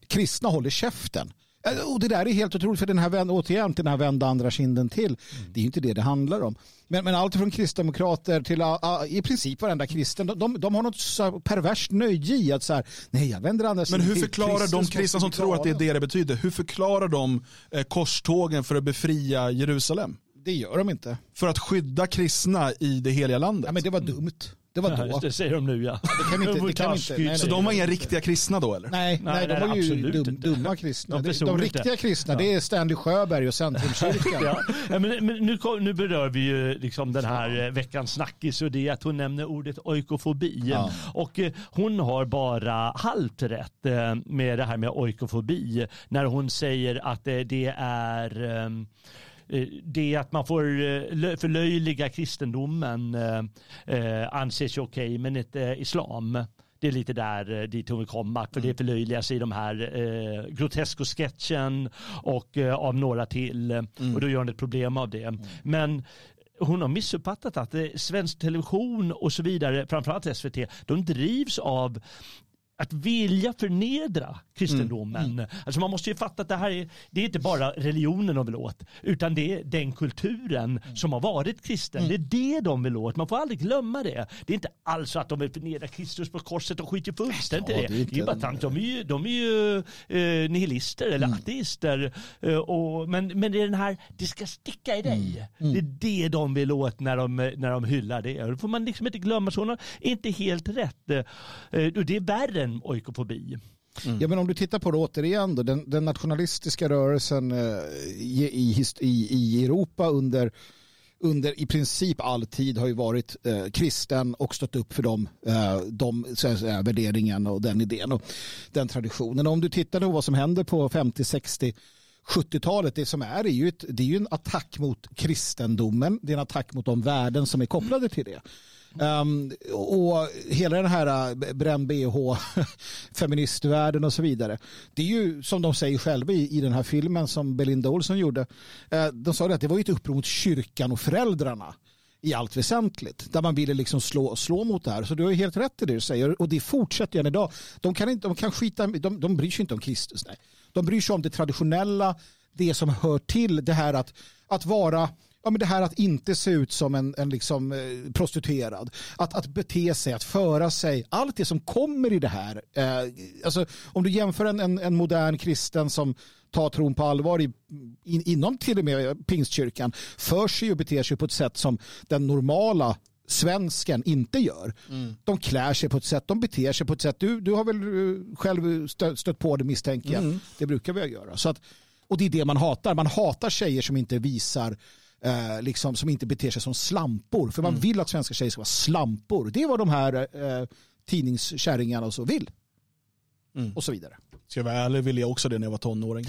Kristna håller käften. Eh, Och det där är helt otroligt för den här, vänd- återigen till den här vända andra kinden till. Det är ju inte det det handlar om. Men, men allt från kristdemokrater till ah, ah, i princip varenda kristen, de, de, de har något så perverst nöje i att så här, nej jag vänder andra Men sidan hur till. förklarar de kristna som tror att det är det det betyder? Hur förklarar de eh, korstågen för att befria Jerusalem? Det gör de inte. För att skydda kristna i det heliga landet? Ja, men det var dumt. Det var Ja, då. det säger de nu ja. Det kan inte- det kan inte- nej, nej. Så de var inga riktiga kristna då eller? Nej, nej, Nej, de var ju dum, dumma kristna. De De, riktiga kristna, det är Stanley Sjöberg och Centrumkyrkan. [laughs] Ja, ja, men, men nu, nu berör vi ju liksom den här eh, veckans snackis och det är att hon nämner ordet oikofobi. Ja. Och eh, hon har bara halvt rätt eh, med det här med oikofobi när hon säger att det är det att man får eh, lö- förlöjliga kristendomen eh, eh, anses ju okej men inte eh, islam. Det är lite där eh, dit hon vill komma. För det förlöjligas i de här eh, Grotesco-sketchen och eh, av några till. Och då gör hon ett problem av det. Men hon har missuppfattat att eh, svensk television och så vidare, framförallt SVT, de drivs av att vilja förnedra kristendomen. Alltså man måste ju fatta att det här är, det är inte bara religionen de vill åt, utan det är den kulturen som har varit kristen. Det är det de vill åt. Man får aldrig glömma det. Det är inte alls så att de vill förnedra Kristus på korset och skiter fullständigt i Ja, det. det är Det bara tant. De är ju, de är ju eh, nihilister eller ateister. Eh, och, men, men det är den här, det ska sticka i dig. Det är det de vill åt när de, när de hyllar det. Det får man liksom inte glömma. Så hon har inte helt rätt. Eh, det är värre än oikofobi. Ja, men om du tittar på det återigen då, den, den nationalistiska rörelsen eh, i, i, i, i Europa under, under i princip all tid har ju varit eh, kristen och stått upp för dem, eh, de så att säga, värderingen och den idén och den traditionen. Och om du tittar på vad som händer på 50, 60 70-talet, det som är, är ju, ett, det är ju en attack mot kristendomen, det är en attack mot de värden som är kopplade till det. Um, och hela den här uh, bränn bh, [laughs] feministvärlden och så vidare. Det är ju som de säger själva i, i den här filmen som Belinda Olsson gjorde. Uh, de sa det att det var ju ett uppror mot kyrkan och föräldrarna i allt väsentligt. Där man ville liksom slå, slå mot det här. Så du har ju helt rätt i det du säger. Och det fortsätter än idag. De kan, inte, de kan skita, de, de bryr sig inte om Kristus. Nej. De bryr sig om det traditionella, det som hör till det här att, att vara Ja, men det här att inte se ut som en, en liksom, eh, prostituerad. Att, att bete sig, att föra sig. Allt det som kommer i det här. Eh, alltså, om du jämför en, en, en modern kristen som tar tron på allvar i, in, inom till och med pingstkyrkan för sig och beter sig på ett sätt som den normala svensken inte gör. De klär sig på ett sätt, de beter sig på ett sätt. Du, du har väl eh, själv stött, stött på det misstänker jag. Det brukar vi göra. Så att, och det är det man hatar. Man hatar tjejer som inte visar eh, liksom, som inte beter sig som slampor. För man vill att svenska tjejer ska vara slampor. Det är vad de här eh, tidningskärringarna och så vill. Och så vidare. Ska jag vara ärlig ville jag också det när jag var tonåring.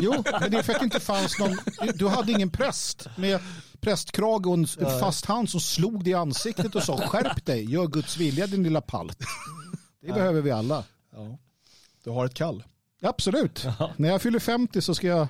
Jo, men det är för att det inte fanns någon, du hade ingen präst med prästkrage och en fast hand som slog dig i ansiktet och sa [laughs] skärp dig, gör Guds vilja din lilla palt. Det behöver vi alla. Ja. Du har ett kall. Absolut. När jag fyller 50 så ska jag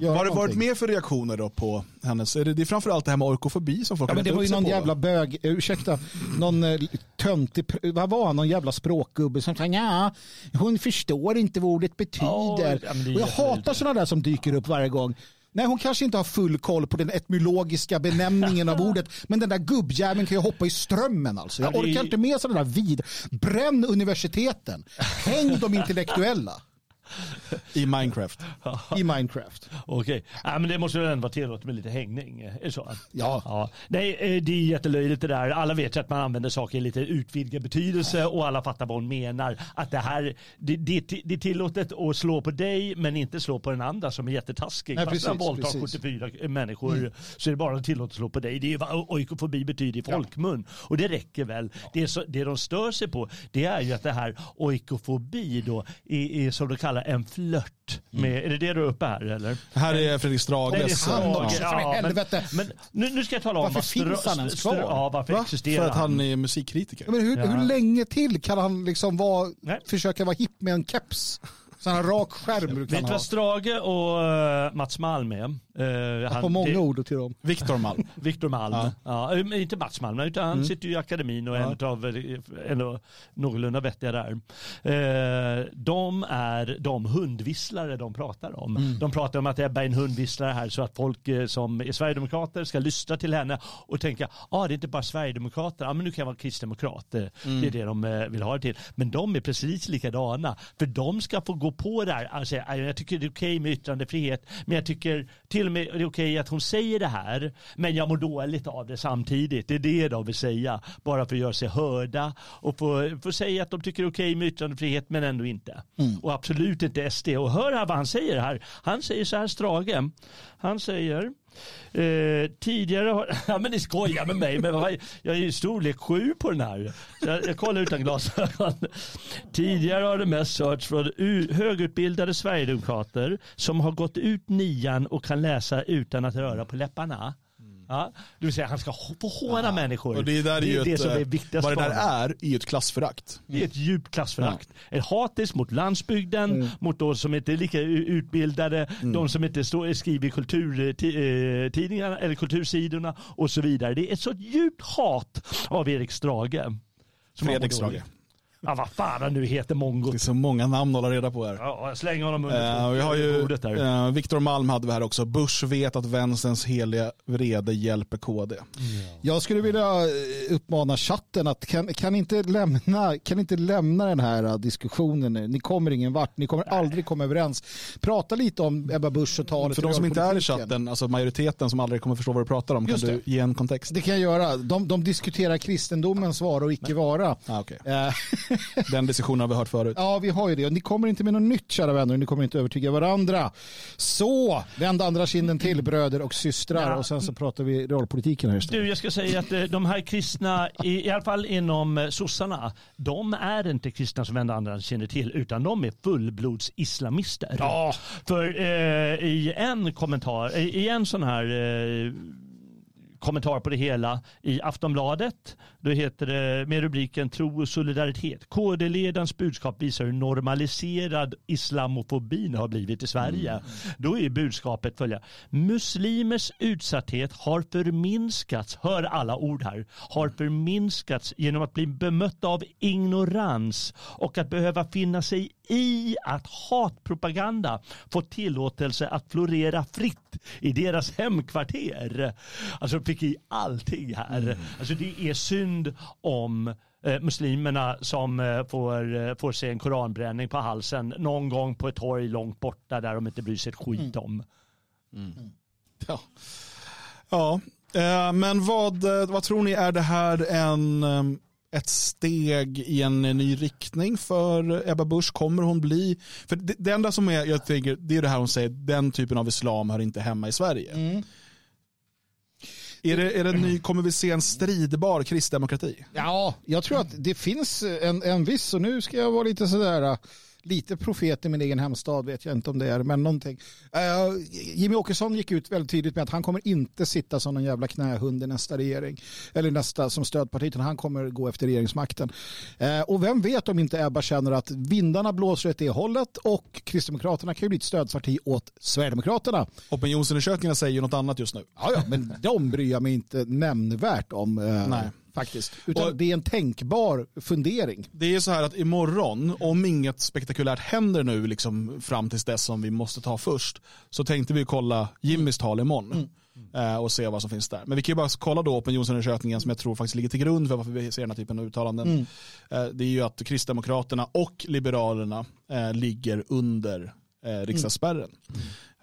göra Vad har det varit mer för reaktioner då på hennes? Är det, det är framförallt det här med orkofobi som folk Ja, men det var ju någon på, jävla bög, eh, ursäkta, någon eh, töntig, vad var han, någon jävla språkgubbe som sa ja, hon förstår inte vad ordet betyder. Ja, är och jag hatar sådana där som dyker upp varje gång. Nej, hon kanske inte har full koll på den etymologiska benämningen av ordet, men den där gubbjäveln kan ju hoppa i strömmen alltså. Jag orkar inte med sådana där vid. Bränn universiteten. Häng de intellektuella I Minecraft. [laughs] i Minecraft. Okej, ja, men det måste väl ändå vara tillåtet med lite hängning? Det så? Ja. Nej, eh, det är jättelöjligt det där. Alla vet ju att man använder saker i lite utvidgad betydelse och alla fattar vad hon menar. Att det här, det, det, det är tillåtet att slå på dig men inte slå på den andra som är jättetaskig. Nej, Fast han precis, våldtar precis. 74 människor så är det bara tillåtet att slå på dig. Det är vad oikofobi betyder i folkmun. Och det räcker väl. Det, är så, det de stör sig på det är ju att det här oikofobi då är, är som de kallar en flört. Med, Är det det du är uppe här eller? Här är Fredrik Nej, det är Strages. han ja. också. för men, helvete. men nu, nu ska jag tala om Varför finns han ens kvar? Ja, varför Va? existerar För att han är musikkritiker. Ja, Men hur, Ja. hur länge till kan han liksom vara, Nej. försöka vara hipp med en keps? Sån här rak skärm du Vet du vad Strage och eh, Mats Malm är? Eh, han- På många det- ord till dem. Viktor Malm. [laughs] Viktor Malm. Ja. Ja. eh, inte Mats Malm, utan han sitter ju i akademin och är en av eh, ändå någorlunda vettiga där. Eh, de är de hundvisslare de pratar om. De pratar om att Ebba är en hundvisslare här så att folk som är sverigedemokrater ska lyssna till henne och tänka, ja ah, det är inte bara sverigedemokrater, ah, men nu kan jag vara kristdemokrat. Eh, Det är det de vill ha det till. Men de är precis likadana, för de ska få gå på det här. Alltså, jag tycker det är okej med yttrandefrihet, men jag tycker till och med det är okej att hon säger det här, men jag mår dåligt av det samtidigt. Det är det de vill säga, bara för att göra sig hörda och få, få säga att de tycker det är okej med yttrandefrihet, men ändå inte. Och absolut inte SD. Och hör här vad han säger här. Han säger så här, Strage, han säger Eh, tidigare har, [laughs] ja men ni skojar med mig, men vad- jag är ju storlek sju på den här. Så jag, jag kollar utan glasögon. Tidigare har det mest sörts från högutbildade sverigedemokrater som har gått ut nian och kan läsa utan att röra på läpparna. Ja, det vill säga han ska få håna människor. Och det där är ju det ett, som är eh, viktigast Vad det där är, är ju ett klassförakt. Det är ett djupt klassförakt. Ett hatiskt mot landsbygden, mot de som inte är lika utbildade, de som inte står, skriver kulturtidningarna eller kultursidorna och så vidare. Det är ett så djupt hat av Erik Strage. Fredrik Strage. Ja, vad fan han nu heter Det mongot. är så många namn att hålla reda på här. Ja, släng honom under Uh, vi har ju, bordet där. uh, Viktor Malm hade vi här också. Bush vet att vänsterns heliga vrede hjälper KD. Jag skulle vilja eh, uppmana chatten att kan, kan, inte lämna, kan inte lämna den här eh, diskussionen nu. Ni kommer ingen vart, ni kommer aldrig komma överens. Prata lite om Ebba Busch och talet För de som inte är i chatten, alltså majoriteten som aldrig kommer förstå vad du pratar om, Just kan du det. ge en kontext? Det kan jag göra. De, de diskuterar kristendomens vara och icke vara. Ah, okay. [laughs] [laughs] Den diskussionen har vi hört förut. Ja, vi har ju det. Och ni kommer inte med något nytt, kära vänner. Ni kommer inte övertyga varandra. Så, vänd andra kinden till, bröder och systrar. Ja. Och sen så pratar vi realpolitiken här istället. Du, jag ska säga att eh, de här kristna, i, i alla fall inom eh, sossarna, de är inte kristna som vända andra känner till, utan de är fullblods-islamister. Ja. För eh, i en kommentar, i, i en sån här eh, kommentar på det hela i Aftonbladet. Då heter det med rubriken Tro och solidaritet. KD-ledarens budskap visar hur normaliserad islamofobin har blivit i Sverige. Då är budskapet följande. Muslimers utsatthet har förminskats, hör alla ord här, har förminskats genom att bli bemött av ignorans och att behöva finna sig i att hatpropaganda får tillåtelse att florera fritt i deras hemkvarter. Alltså de fick i allting här. Alltså det är synd om eh, muslimerna som eh, får, eh, får se en koranbränning på halsen någon gång på ett torg långt borta där de inte bryr sig ett skit om. Ja. Ja, eh, men vad, eh, vad tror ni, är det här en, eh, ett steg i en ny riktning för Ebba Busch? Kommer hon bli, för det, det enda som är, jag tänker, det är det här hon säger, den typen av islam hör inte hemma i Sverige. Är det, är det ny, kommer vi se en stridbar kristdemokrati? Ja, jag tror att det finns en, en viss, och nu ska jag vara lite sådär, lite profet i min egen hemstad vet jag inte om det är, men någonting. Uh, Jimmy Åkesson gick ut väldigt tydligt med att han kommer inte sitta som någon jävla knähund i nästa regering, eller nästa som stödparti, utan han kommer gå efter regeringsmakten. Uh, och vem vet om inte Ebba känner att vindarna blåser åt det hållet och Kristdemokraterna kan ju bli ett stödparti åt Sverigedemokraterna. Opinionsundersökningarna säger ju något annat just nu. Ja, ja, men de bryr jag mig inte nämnvärt om eh, Nej. Faktiskt. Utan Och- det är en tänkbar fundering. Det är så här att imorgon, om inget spektakulärt händer nu liksom fram tills dess som vi måste ta först, så tänkte vi kolla Jimmys tal imorgon. eh, Och se vad som finns där. Men vi kan ju bara kolla då opinionsundersökningen som jag tror faktiskt ligger till grund för varför vi ser den här typen av uttalanden. Eh, Det är ju att Kristdemokraterna och Liberalerna eh, ligger under riksdagsspärren.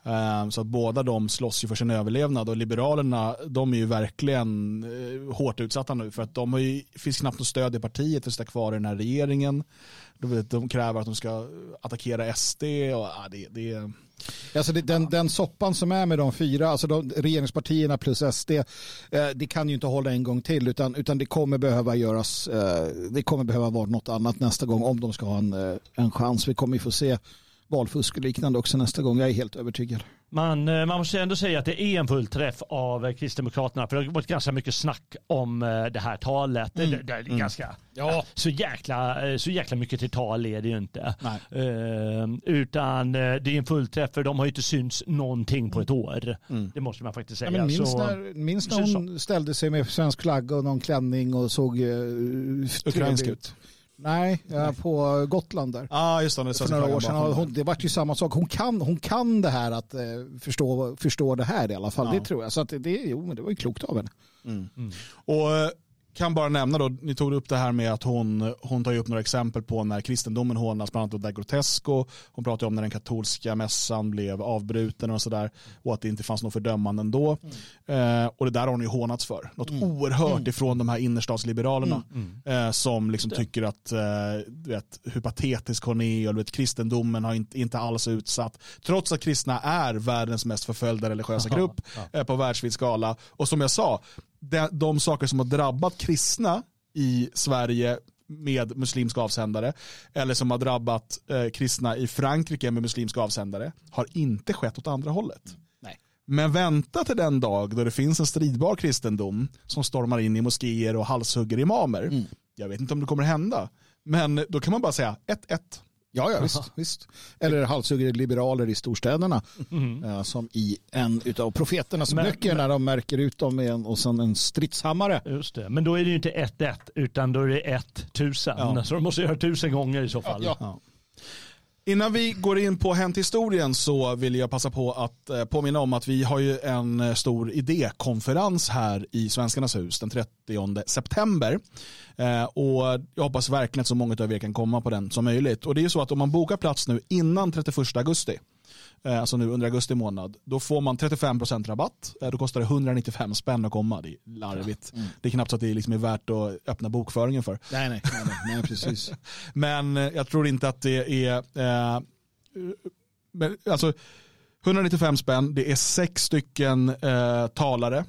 Ehm, så att båda de slåss ju för sin överlevnad och Liberalerna de är ju verkligen eh, hårt utsatta nu för att de har ju, finns knappt något stöd i partiet för att sitta kvar i den här regeringen. De, de kräver att de ska attackera SD och ja, det, det är Alltså det, den, den soppan som är med de fyra, alltså de, regeringspartierna plus SD, eh, det kan ju inte hålla en gång till utan, utan det kommer behöva göras, eh, det kommer behöva vara något annat nästa gång om de ska ha en, eh, en chans. Vi kommer ju få se valfusk och liknande också nästa gång, jag är helt övertygad. Man, eh, man måste ändå säga att det är en fullträff av Kristdemokraterna. För det har varit ganska mycket snack om eh, det här talet. Det, det är ganska, ja. så, jäkla, eh, så jäkla mycket till tal är det ju inte. Nej. Eh, utan det är en fullträff för de har ju inte synts någonting på ett år. Det måste man faktiskt säga. Ja, minns, så, när, minns när hon ställde sig med svensk flagga och någon klänning och såg uh, Ukrainsk ut. Nej, ja, på Gotland där. Ja, just det. För några år sedan. Hon, det vart ju samma sak. Hon kan, hon kan det här att eh, förstå, förstå det här i alla fall. Ja. Det tror jag. Så att det, det, jo, men det var ju klokt av henne. Och eh, kan bara nämna då, ni tog upp det här med att hon, hon tar ju upp några exempel på när kristendomen hånas, bland annat där Grotesco. Hon pratar om när den katolska mässan blev avbruten och sådär och att det inte fanns något fördömanden då. Eh, och det där har hon ju hånats för. Något oerhört ifrån de här innerstadsliberalerna eh, som liksom tycker att eh, du vet, hur patetisk hon är och vet, kristendomen har inte, inte alls utsatt. Trots att kristna är världens mest förföljda religiösa grupp eh, på världsvid skala. Och som jag sa, de, de saker som har drabbat kristna i Sverige med muslimska avsändare eller som har drabbat eh, kristna i Frankrike med muslimska avsändare har inte skett åt andra hållet. Nej. Men vänta till den dag då det finns en stridbar kristendom som stormar in i moskéer och halshugger imamer. Jag vet inte om det kommer hända. Men då kan man bara säga 1-1. Ja, ja visst, visst. Eller halshugger liberaler i storstäderna. eh, som i en av profeternas Men- böcker när de märker ut dem med en, och sen en stridshammare. Just det. Men då är det ju inte 1-1 utan då är det 1000. Ja. Så de måste göra tusen gånger i så fall. Ja. Innan vi går in på Hänt historien så vill jag passa på att eh, påminna om att vi har ju en eh, stor idékonferens här i Svenskarnas hus den 30 september. Eh, och jag hoppas verkligen att så många av er kan komma på den som möjligt. Och det är ju så att om man bokar plats nu innan 31 augusti, alltså nu under augusti månad, då får man 35% rabatt. Eh, Då kostar det 195 spänn att komma. Det är larvigt. Det är knappt så att det liksom är värt att öppna bokföringen för. Nej, nej, nej, nej, nej precis. [laughs] Men eh, jag tror inte att det är... Eh, men, alltså, 195 spänn, det är sex stycken eh, talare.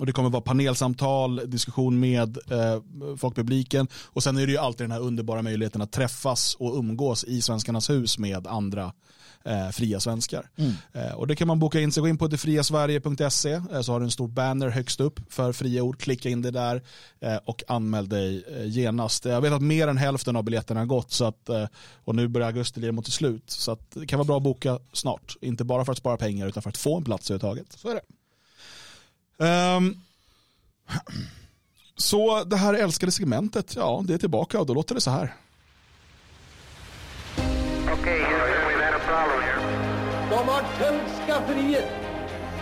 Och det kommer vara panelsamtal, diskussion med eh, folkpubliken. Och sen är det ju alltid den här underbara möjligheten att träffas och umgås i Svenskarnas hus med andra eh, fria svenskar. Eh, och det kan man boka in sig, gå in på detfriasverige.se eh, så har du en stor banner högst upp för fria ord. Klicka in det där eh, och anmäl dig eh, genast. Jag vet att mer än hälften av biljetterna har gått så att, eh, och nu börjar augusti lida mot till slut. Så att det kan vara bra att boka snart. Inte bara för att spara pengar utan för att få en plats överhuvudtaget. Så är det. Ehm, [clears throat] så det här älskade segmentet, ja det är tillbaka och då låter det så här. Skafferiet,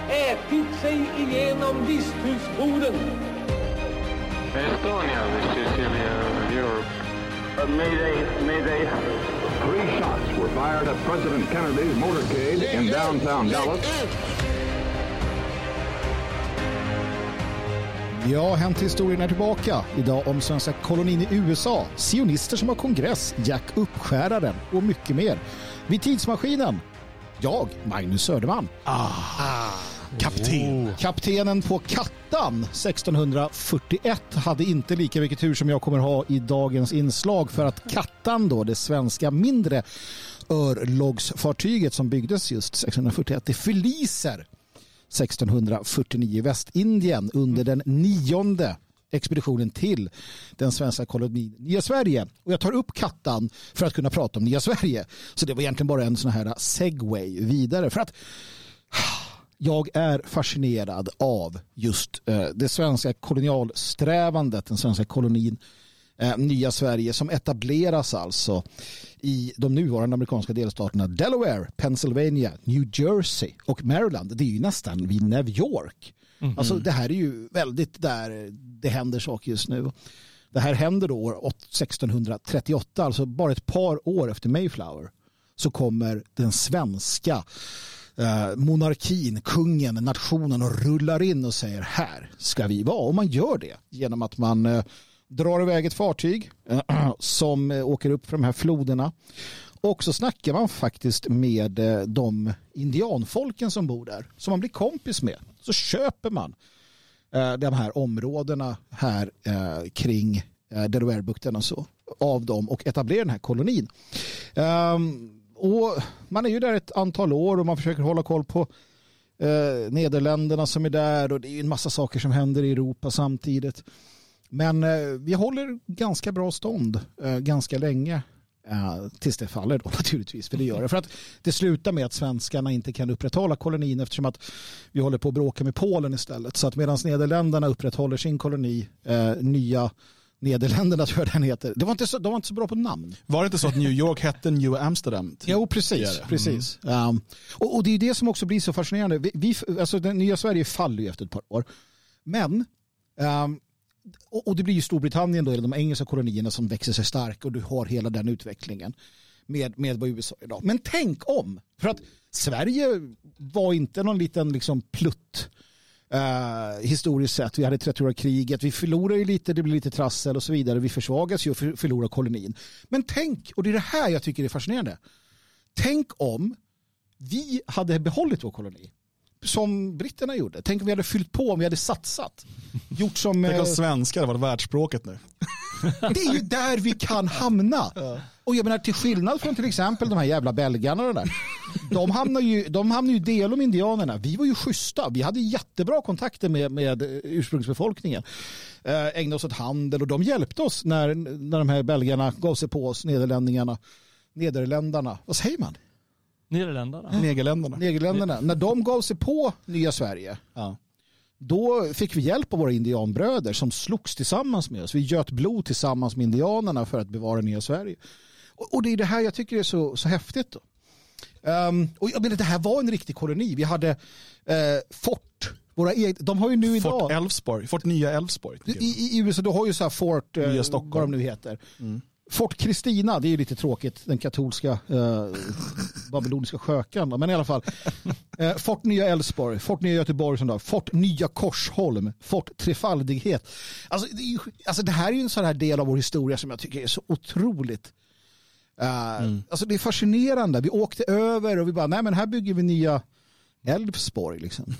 ätit sig igenom visthusboden. Estonia, this is Celia, Europe. Uh, mayday, mayday. Three shots were fired at President Kennedy's motorcade in downtown Dallas. Ja, Hänt historien är tillbaka. Idag om svenska kolonin i USA, sionister som har kongress, Jack Uppskäraren och mycket mer. Vid tidsmaskinen, jag, Magnus Söderman. Kapten. Kaptenen på Kattan 1641 hade inte lika mycket tur som jag kommer ha i dagens inslag för att Kattan då, det svenska mindre örlogsfartyget som byggdes just 1641, det förliser 1649 i Västindien under den nionde expeditionen till den svenska kolonin Nya Sverige. Och jag tar upp Kattan för att kunna prata om Nya Sverige. Så det var egentligen bara en sån här segway vidare. För att jag är fascinerad av just eh, det svenska kolonialsträvandet, den svenska kolonin eh, nya Sverige som etableras alltså i de nuvarande amerikanska delstaterna Delaware, Pennsylvania, New Jersey och Maryland. Det är ju nästan vid New York. Mhm. Alltså det här är ju väldigt där det händer saker just nu. Det här händer då år 1638, alltså bara ett par år efter Mayflower så kommer den svenska eh, monarkin, kungen, nationen och rullar in och säger här ska vi vara. Och man gör det genom att man eh, drar iväg ett fartyg eh, [clears throat] som eh, åker upp för de här floderna. Och så snackar man faktiskt med eh, de indianfolken som bor där, som man blir kompis med. Så köper man Eh, de här områdena här eh, kring eh, Delawarebukten och så alltså, av dem och etablerar den här kolonin. Ehm, och man är ju där ett antal år och man försöker hålla koll på Nederländerna som är där och det är ju en massa saker som händer i Europa samtidigt. Men vi håller ganska bra stånd ganska länge. Uh, tills det faller då [laughs] naturligtvis, för det gör det. För att det slutar med att svenskarna inte kan upprätthålla kolonin eftersom att vi håller på att bråka med Polen istället. Så att medan Nederländerna upprätthåller sin koloni, eh, nya Nederländerna [laughs] tror jag den heter. Det var inte så, de var inte så bra på namn. Var det inte så att New York hette New Amsterdam? [laughs] Jo, precis. Precis. Um, och, och det är det som också blir så fascinerande. Vi, vi, alltså, den nya Sverige faller ju efter ett par år. Men, um, och, och det blir ju Storbritannien då, eller de engelska kolonierna som växer sig starka och du har hela den utvecklingen med, med vad USA idag. Men tänk om, för att Sverige var inte någon liten liksom plutt Uh, historiskt sett. Vi hade 30-åriga kriget, vi förlorade ju lite, det blev lite trassel och så vidare. Vi försvagas ju och förlorar kolonin. Men tänk, och det är det här jag tycker är fascinerande. Tänk om vi hade behållit vår koloni. Som britterna gjorde. Tänk om vi hade fyllt på, om vi hade satsat. Gjort som... Tänk om eh, svenska hade varit världsspråket nu. det är ju där vi kan hamna. [laughs] Och jag menar till skillnad från till exempel de här jävla belgarna och det där. De hamnar ju, de hamnar ju del om indianerna. Vi var ju schyssta. Vi hade jättebra kontakter med, med ursprungsbefolkningen. Eh, ägnade oss åt handel och de hjälpte oss när, när de här belgarna gav sig på oss, nederlänningarna. Nederländarna, vad säger man? Nederländerna. Negerländerna. Nederländerna. När de gav sig på nya Sverige, Ja. då fick vi hjälp av våra indianbröder som slogs tillsammans med oss. Vi göt blod tillsammans med indianerna för att bevara nya Sverige. Och, och det är det här jag tycker är så, så häftigt. Då. Ehm, och jag menar, det här var en riktig koloni. Vi hade eh, fort. Våra egna, de har ju nu idag... Fort Älvsborg, Fort Nya Älvsborg. I, I USA du har ju så här Fort, Nya Stockholm. vad de nu heter. Fort Kristina, det är ju lite tråkigt, den katolska eh, babyloniska skökan. Men i alla fall. Eh, Fort Nya Älvsborg, Fort Nya Göteborg, som då, Fort Nya Korsholm, Fort Trefaldighet. Alltså det, ju, alltså det här är ju en sån här del av vår historia som jag tycker är så otroligt eh, Alltså det är fascinerande. Vi åkte över och vi bara, nej men här bygger vi nya Älvsborg. Liksom.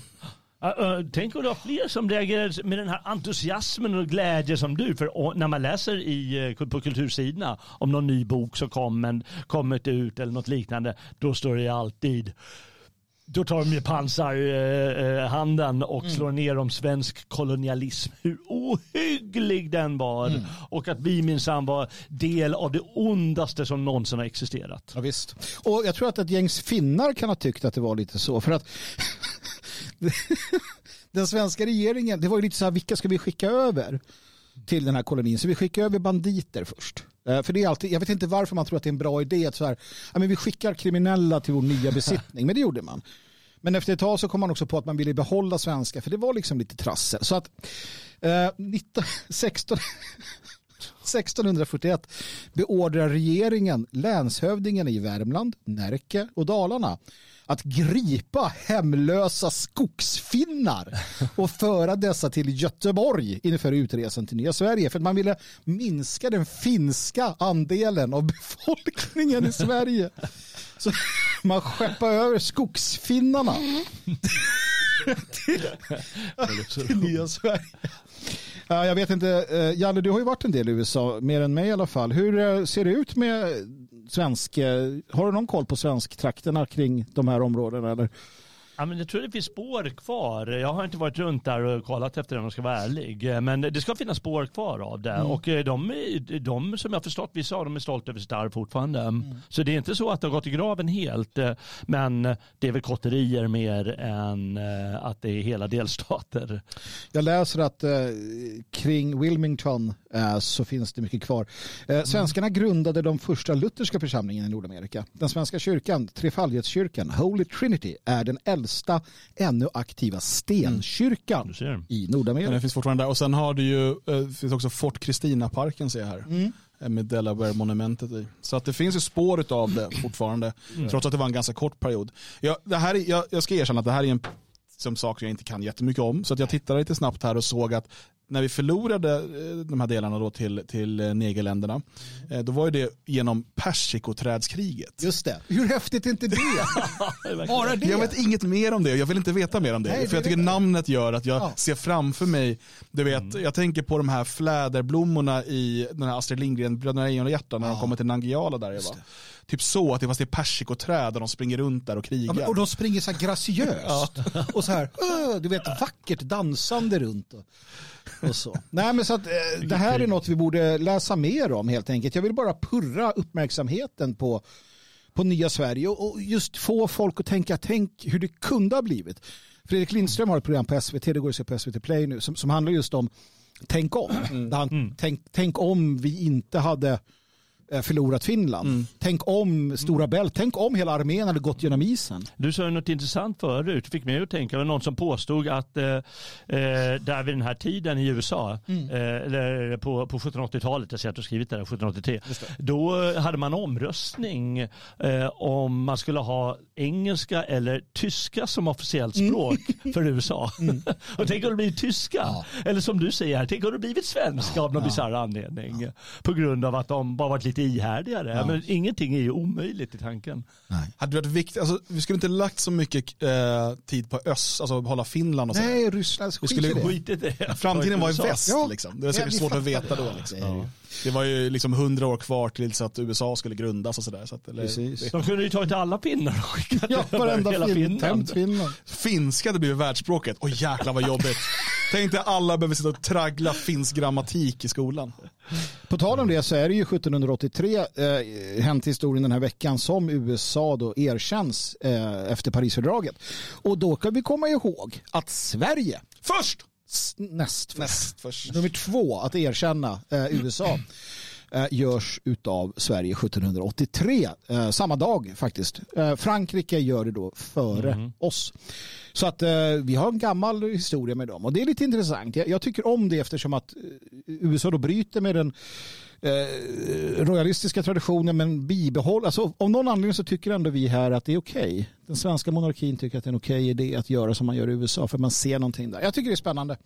Tänk om du har fler som reagerar med den här entusiasmen och glädje som du. För när man läser i, uh, på kultursidorna om någon ny bok som kommer, kommit ut eller något liknande, då står det alltid då tar de ju pansarhanden och slår ner om svensk kolonialism. Hur ohygglig den var. Och att vi minsann var del av det ondaste som någonsin har existerat. Ja, visst. Och jag tror att ett gängs finnar kan ha tyckt att det var lite så. För att [laughs] den svenska regeringen, det var ju lite så här, vilka ska vi skicka över till den här kolonin? Så vi skickar över banditer först. Eh, för det är alltid, jag vet inte varför man tror att det är en bra idé att så här, ja, men vi skickar kriminella till vår nya besittning, men det gjorde man. Men efter ett tag så kom man också på att man ville behålla svenska, för det var liksom lite trassel. Så att eh, 19, 16, 1641 beordrar regeringen länshövdingen i Värmland, Närke och Dalarna att gripa hemlösa skogsfinnar och föra dessa till Göteborg inför utresan till nya Sverige. För att man ville minska den finska andelen av [laughs] befolkningen i Sverige. Så [laughs] man skeppade över skogsfinnarna [laughs] till, till nya Sverige. Jag vet inte, eh, Jalle du har ju varit en del i USA, mer än mig i alla fall. Hur eh, ser det ut med svensk, eh, har du någon koll på svensktrakterna kring de här områdena? Eller? Ja, men jag tror det finns spår kvar. Jag har inte varit runt där och kollat efter det om jag ska vara ärlig. Men det ska finnas spår kvar av det. Mm. Och eh, de, de som jag förstått, vissa av dem är stolta över sitt arv fortfarande. Mm. Så det är inte så att det har gått i graven helt. eh, Men det är väl kotterier mer än eh, att det är hela [laughs] delstater. Jag läser att eh, kring Wilmington eh, så finns det mycket kvar. Eh, svenskarna grundade de första lutherska församlingarna i Nordamerika. Den svenska kyrkan, Trefaldighetskyrkan, Holy Trinity, är den äldsta ännu aktiva stenkyrkan ser. i Nordamerika. den finns fortfarande där. Och sen har du ju, eh, finns också Fort Kristina-parken ser jag här. Eh, Med Delaware-monumentet i. Så att det finns ju spår av det [clears throat] fortfarande. Trots att det var en ganska kort period. Jag, det här är, jag, jag ska erkänna att det här är en som saker jag inte kan jättemycket om. Så att jag tittade lite snabbt här och såg att när vi förlorade eh, de här delarna då till, till eh, Negerländerna, eh, då var ju det genom persikoträdskriget. Just det. Hur häftigt är inte det? [laughs] Bara det. Jag vet inget mer om det. Jag vill inte veta mer om det. Nej, för jag det tycker jag. namnet gör att jag Ja. ser framför mig, du vet, jag tänker på de här fläderblommorna i den här Astrid Lindgren, Bröderna Lejonhjärta när de kommer till Nangijala där. Va? Typ så, att det fast det är persikoträd där de springer runt där och Ja, krigar. men- och de springer så här graciöst. [laughs] Och så här, du vet, vackert dansande runt. [laughs] Och, så. Nej, men så att, eh, det här är något vi borde läsa mer om helt enkelt. Jag vill bara purra uppmärksamheten på, på nya Sverige och, just få folk att tänka, tänk hur det kunde ha blivit. Fredrik Lindström har ett program på SVT, det går att se på SVT Play nu, som, som handlar just om tänk om. Där han, tänk, tänk om vi inte hade förlorat Finland. Tänk om Stora Bält, tänk om hela armén hade gått genom isen. Du sa ju något intressant förut, fick mig att tänka, det var någon som påstod att eh, eh, där vid den här tiden i USA, Mm. eh, eller på, på 1780-talet, jag ser att du skrivit det där, 1783, då eh, hade man omröstning eh, om man skulle ha engelska eller tyska som officiellt Mm. språk för [laughs] USA. [laughs] Och tänk om det blivit tyska, eller som du säger här, tänk om det blivit svenska av någon bisarr anledning. På grund av att de bara varit lite ihärdigare. Men ingenting är ju omöjligt i tanken. Hade det varit viktigt, alltså, vi skulle inte lagt så mycket eh, tid på öst, alltså hålla Finland och sådär. Nej, Ryssland Vi skit skulle i det. Skit i det. [laughs] Framtiden var i väst Ja. liksom. Det var Ja, säkert vi svårt att veta det. då. Liksom. Ja. Det var ju liksom hundra år kvar tills att USA skulle grundas och sådär. Så att, eller, Precis. De kunde ju tagit alla pinnar och skickat Ja, över varenda hela film, Finland. Finska hade blivit världsspråket. Oj jäklar vad jobbigt. [laughs] Tänk dig alla behöver sitta och traggla finsk grammatik i skolan. På tal om det så är det ju 1783 eh, hänt historien den här veckan som USA då erkänns eh, efter Parisfördraget. Och då kan vi komma ihåg att Sverige Först! näst, först, Näst först. nummer två att erkänna eh, USA eh, görs utav Sverige 1783. Eh, samma dag faktiskt. Eh, Frankrike gör det då före oss. Så att eh, vi har en gammal historia med dem och det är lite intressant. Jag, jag tycker om det eftersom att eh, USA då bryter med den eh, royalistiska traditionen men bibehåller, alltså av någon anledning så tycker ändå vi här att det är okej. Den svenska monarkin tycker att det är en okej idé att göra som man gör i USA för man ser någonting där. Jag tycker det är spännande.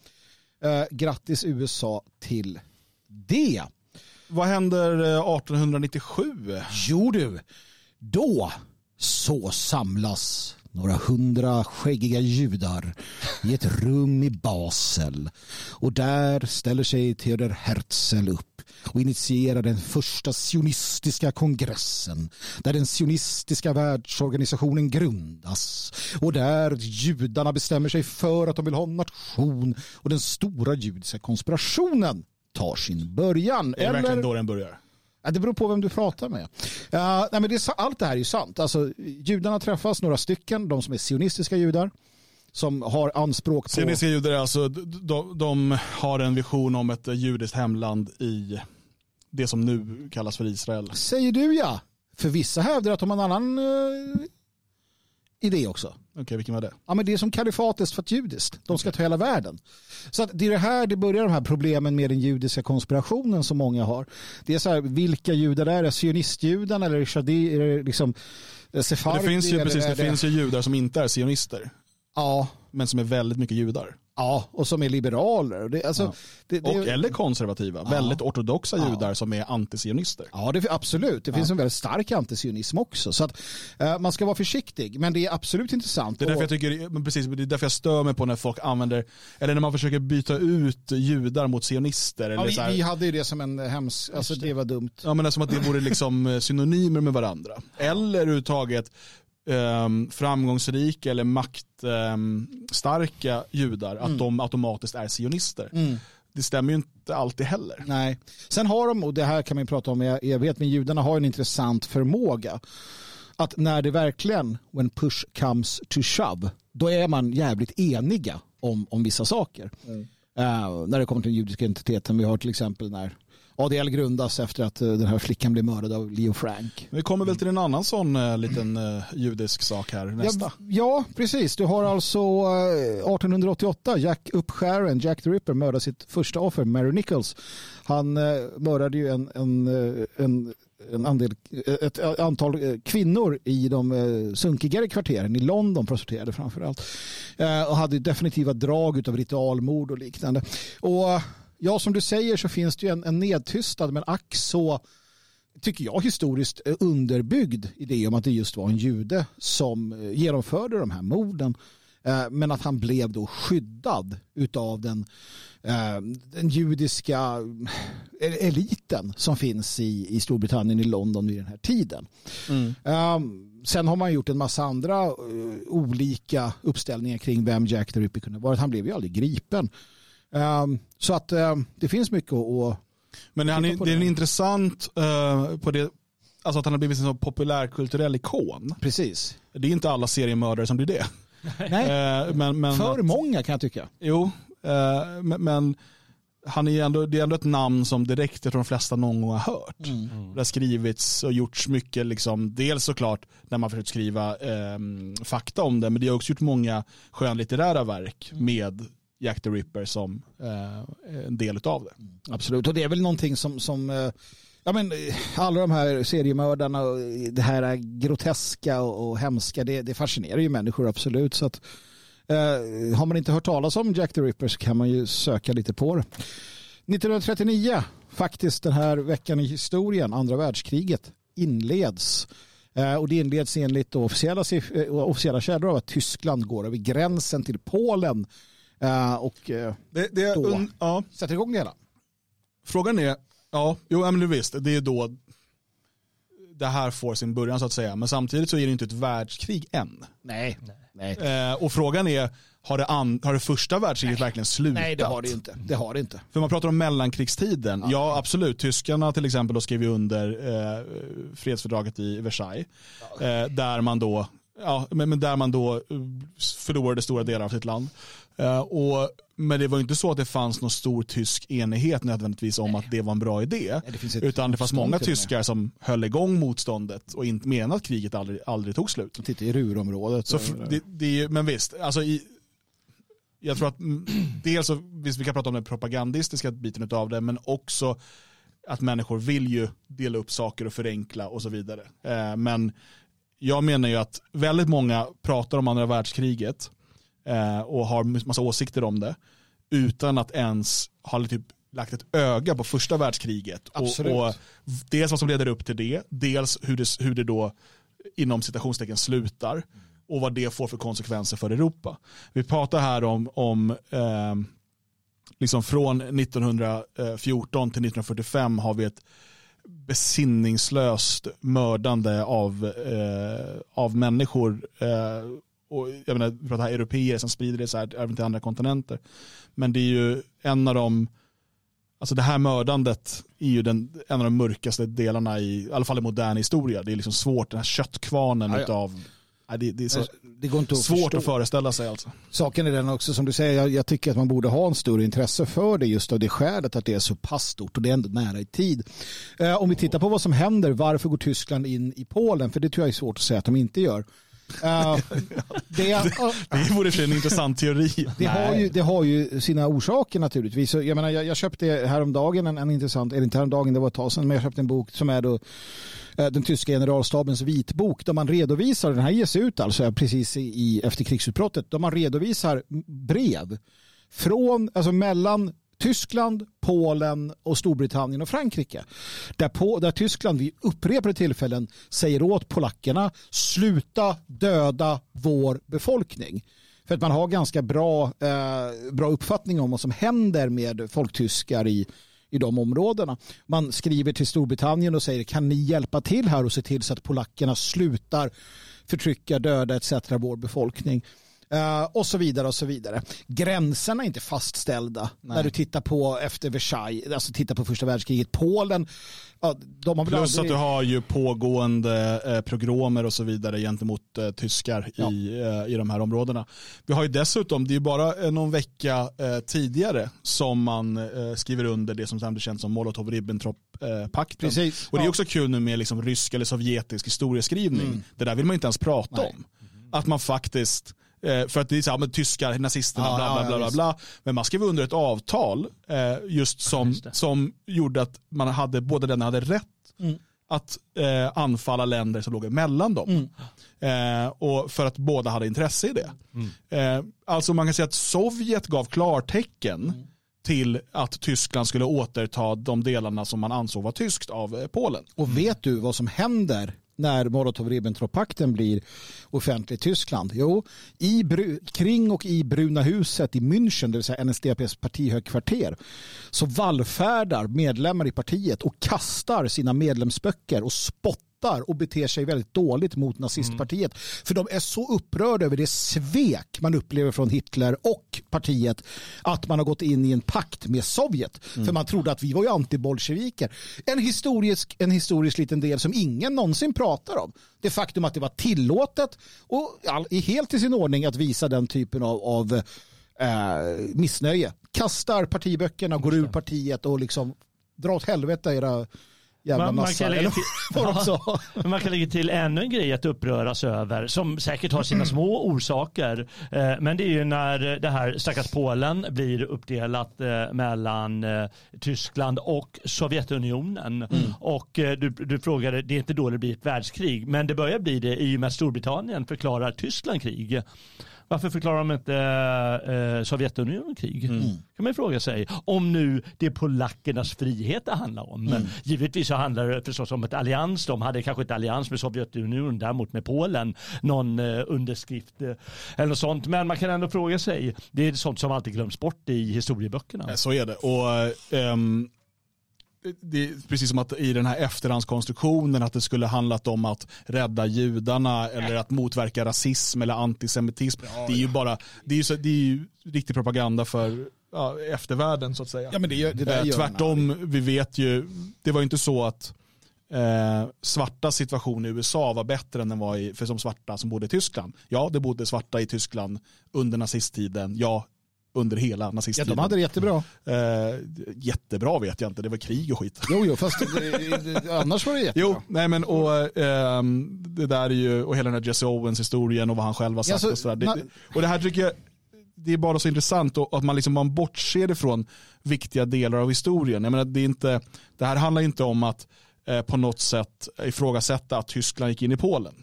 Eh, grattis USA till det. Vad händer eh, 1897? Jo du, då så samlas några hundra skäggiga judar i ett rum i Basel. Och där ställer sig Theodor Herzl upp och initierar den första sionistiska kongressen där den sionistiska världsorganisationen grundas och där judarna bestämmer sig för att de vill ha en nation och den stora judiska konspirationen tar sin början. Det är verkligen då den börjar. Ja, det beror på vem du pratar med. Ja, nej, men det är, allt det här är ju sant. Alltså, judarna träffas, några stycken, de som är sionistiska judar, som har anspråk på... Sionistiska judar är alltså, de, de har en vision om ett judiskt hemland i det som nu kallas för Israel. Säger du ja. För vissa hävdar att de har en annan eh, idé också. Okej, vilken var det? Ja, men det är som kalifatet för judiskt. De ska ta hela världen. Så att det är det här det börjar de här problemen med den judiska konspirationen som många har. Det är så här, vilka judar är det? Sionistjudarna eller shadi, är det liksom sefardi? Det finns ju, precis, är det finns ju judar som inte är sionister, Ja, men som är väldigt mycket judar. Ja, och som är liberaler. Det, alltså, Ja. det, det, Och eller konservativa, väldigt ortodoxa Ja. judar som är antisionister. Ja, det, absolut. Det finns en väldigt stark antisionism också. Så att, eh, man ska vara försiktig, men det är absolut intressant. Det är därför jag tycker, precis, det är därför jag stör mig på när folk använder, eller när man försöker byta ut judar mot sionister. Eller ja, så vi, här, vi hade ju det som en hemsk, alltså det var dumt. Ja men som att det vore liksom eh, synonymer med varandra. Eller överhuvudtaget ehm, framgångsrika eller maktstarka judar att de automatiskt är sionister. Det stämmer ju inte alltid heller. Nej. Sen har de, och det här kan man ju prata om i evighet, men judarna har en intressant förmåga. Att när det verkligen, when push comes to shove, då är man jävligt eniga om, om vissa saker. Eh, när det kommer till den judiska identiteten. Vi har till exempel när ADL grundas efter att eh, den här flickan blev mördad av Leo Frank. Vi kommer väl till en annan sån eh, liten eh, judisk sak här nästa. Ja, ja, precis. Du har alltså eh, 1888, Jack Upskären, Jack the Ripper, mördade sitt första offer, Mary Nichols. Han mördade ju en, en, en, en andel, ett antal kvinnor i de sunkigare kvarteren i London, prostituerade framför allt. Och hade definitiva drag av ritualmord och liknande. Och ja, som du säger så finns det ju en, en nedtystad men ack så tycker jag historiskt eh, underbyggd idé om att det just var en jude som eh, genomförde de här morden. Eh, Men att han blev då skyddad utav den, den judiska eliten som finns i, i Storbritannien, i London vid den här tiden. Eh, Sen har man gjort en massa andra olika uppställningar kring vem Jack the Ripper kunde vara. Han blev ju aldrig gripen. Eh, Så att eh, det finns mycket att att Men han är, Titta på det är en intressant eh, på det, alltså att han har blivit en sån populärkulturell ikon. Precis. Det är inte alla seriemördare som blir det. [laughs] Nej, Eh, men, men, för många kan jag tycka. Jo, eh, men, men han är ändå, det är ändå ett namn som direkt jag tror de flesta någon gång har hört. Det har skrivits och gjorts mycket, liksom, dels såklart när man försökt skriva eh, fakta om det, men det har också gjort många skönlitterära verk med Jack the Ripper som eh, en del av det. Mm. Absolut, och det är väl någonting som, som eh, ja, men, eh, alla de här seriemördarna och det här groteska och, och hemska, det, det fascinerar ju människor absolut. Så att, eh, har man inte hört talas om Jack the Ripper så kan man ju söka lite på det. 1939, faktiskt den här veckan i historien, andra världskriget, inleds. Eh, och det inleds enligt officiella, eh, officiella källor av att Tyskland går över gränsen till Polen och eh, det, det Då. un, ja, sätter igång det hela. frågan är, ja, jo, ja, men visst, det är då det här får sin början så att säga. Men samtidigt så är det inte ett världskrig än. Nej, nej. Eh, och frågan är, har det, an, har det första världskriget verkligen slutat? Nej, det har det inte. Det har det inte. För man pratar om mellankrigstiden. Ja, absolut. Tyskarna till exempel då skrev ju under eh, fredsfördraget i Versailles. Eh, där man då, ja, men, men där man då eh, förlorade stora delar av sitt land. Eh, och, men det var inte så att det fanns någon stor tysk enighet nödvändigtvis om att det var en bra idé. det finns ett utan det fanns många tyskar som höll igång motståndet och inte menade att kriget aldrig, aldrig tog slut. Titta i Ruhrområdet. Så det, det men visst, alltså i, jag tror att mm, dels så, visst vi kan prata om den propagandistiska biten av det, men också att människor vill ju dela upp saker och förenkla och så vidare. Eh, men jag menar ju att väldigt många pratar om andra världskriget eh, och har massa åsikter om det utan att ens ha typ lagt ett öga på första världskriget. Absolut. Och, och dels vad som leder upp till det, dels hur det, hur det då inom citationstecken slutar och vad det får för konsekvenser för Europa. Vi pratar här om, om eh, liksom från 1914 till 1945 har vi ett besinningslöst mördande av, eh, av människor. Eh, och jag menar, vi pratar här europeer som sprider det så här även till andra kontinenter. Men det är ju en av de, alltså det här mördandet är ju den, en av de mörkaste delarna i, i alla fall i modern historia. Det är liksom svårt, den här köttkvarnen Ja, ja. utav, nej, det, det är så det går inte att svårt förstå. att föreställa sig alltså. Saken är den också som du säger, jag, jag tycker att man borde ha en större intresse för det just av det skälet att det är så pass stort och det är ändå nära i tid. Eh, om vi tittar på vad som händer, varför går Tyskland in i Polen? För det tror jag är svårt att säga att de inte gör. Eh, [laughs] det, Det vore för en intressant teori. det, har ju, det har ju sina orsaker naturligtvis. Så Jag, menar, jag, jag köpte häromdagen en, en intressant, eller inte häromdagen, det var ett tag sedan, men jag köpte en bok som är då eh, den tyska generalstabens vitbok där man redovisar, den här ges ut alltså precis i, i, efter krigsutbrottet, där man redovisar brev från, alltså mellan Tyskland, Polen och Storbritannien och Frankrike. Där, på, där Tyskland vid upprepade tillfällen säger åt polackerna sluta döda vår befolkning. För att man har ganska bra, eh, bra uppfattning om vad som händer med folktyskar i, i de områdena. Man skriver till Storbritannien och säger kan ni hjälpa till här och se till så att polackerna slutar förtrycka, döda etc. vår befolkning. Uh, och så vidare och så vidare. Gränserna är inte fastställda Nej. när du tittar på efter Versailles, alltså tittar på första världskriget. Polen, ja, de har Plus att aldrig... du har ju pågående eh, progromer och så vidare gentemot eh, tyskar Ja. i, eh, i de här områdena. Vi har ju dessutom, det är ju bara eh, någon vecka eh, tidigare som man eh, skriver under det som sen känt som Molotov-Ribbentrop-pakten. Och det är också kul nu med liksom rysk eller sovjetisk historieskrivning. Det där vill man inte ens prata Nej. om. Att man faktiskt eh, för att det är så här, men tyskar, nazisterna, Ja, bla bla bla, bla, bla. Men man skrev under ett avtal eh, just som, just som gjorde att man hade, båda länderna hade rätt Mm. att eh, anfalla länder som låg emellan dem. Eh, och för att båda hade intresse i det. Eh, alltså man kan säga att Sovjet gav klartecken till att Tyskland skulle återta de delarna som man ansåg var tyskt av Polen. Och vet du vad som händer när Molotov-Ribbentrop-pakten blir offentlig i Tyskland? Jo, i Bru- kring och i Bruna huset i München, det vill säga NSDAPs partihögkvarter, så vallfärdar medlemmar i partiet och kastar sina medlemsböcker och spottar och beter sig väldigt dåligt mot nazistpartiet. För de är så upprörda över det svek man upplever från Hitler och partiet att man har gått in i en pakt med Sovjet. För man trodde att vi var ju antibolsjeviker. En historisk, en historisk liten del som ingen någonsin pratar om. Det faktum att det var tillåtet och helt i sin ordning att visa den typen av, av eh, missnöje. Kastar partiböckerna, går ur partiet och liksom dra åt helvete era jävla Man, man, nassar. kan lägga Eller till. [laughs] Men man kan lägga till ännu en grej att uppröras över som säkert har sina små orsaker. Eh, Men det är ju när det här stackars Polen blir uppdelat eh, mellan eh, Tyskland och Sovjetunionen. Och eh, du, du frågade, det är inte då det blir ett världskrig, men det börjar bli det i och med att Storbritannien förklarar Tyskland krig. Varför förklarar de inte eh, Sovjetunionen krig? kan man fråga sig. Om nu det är polackernas frihet det handlar om. Men givetvis så handlar det förstås om ett allians. De hade kanske inte allians med Sovjetunionen, däremot med Polen. Någon eh, underskrift eh, eller något sånt. Men man kan ändå fråga sig. Det är sånt som alltid glöms bort i historieböckerna. Eh, Så är det. Och, är precis som att i den här efterhandskonstruktionen att det skulle handlat om att rädda judarna eller att motverka rasism eller antisemitism. Det är ju bara, det är ju, så, det är ju riktig propaganda för ja, eftervärlden så att säga. Ja, men det, det Eh, Tvärtom, vi vet ju, det var ju inte så att eh, svarta situation i USA var bättre än den var i, för som svarta som bodde i Tyskland. Ja, det bodde svarta i Tyskland under nazisttiden. Ja, under hela Ja, nazisttiden. de hade det jättebra. Eh, jättebra vet jag inte, det var krig och skit. Jo, jo, fast annars var det jättebra. Jo, nej men och ehm, det där är ju, och hela den här Jesse Owens historien och vad han själv har sagt Alltså, och sådär. Det- och det här tycker jag, det är bara så intressant och att man liksom man bortser ifrån viktiga delar av historien. Jag menar, det, är inte, det här handlar inte om att eh, på något sätt ifrågasätta att Tyskland gick in i Polen.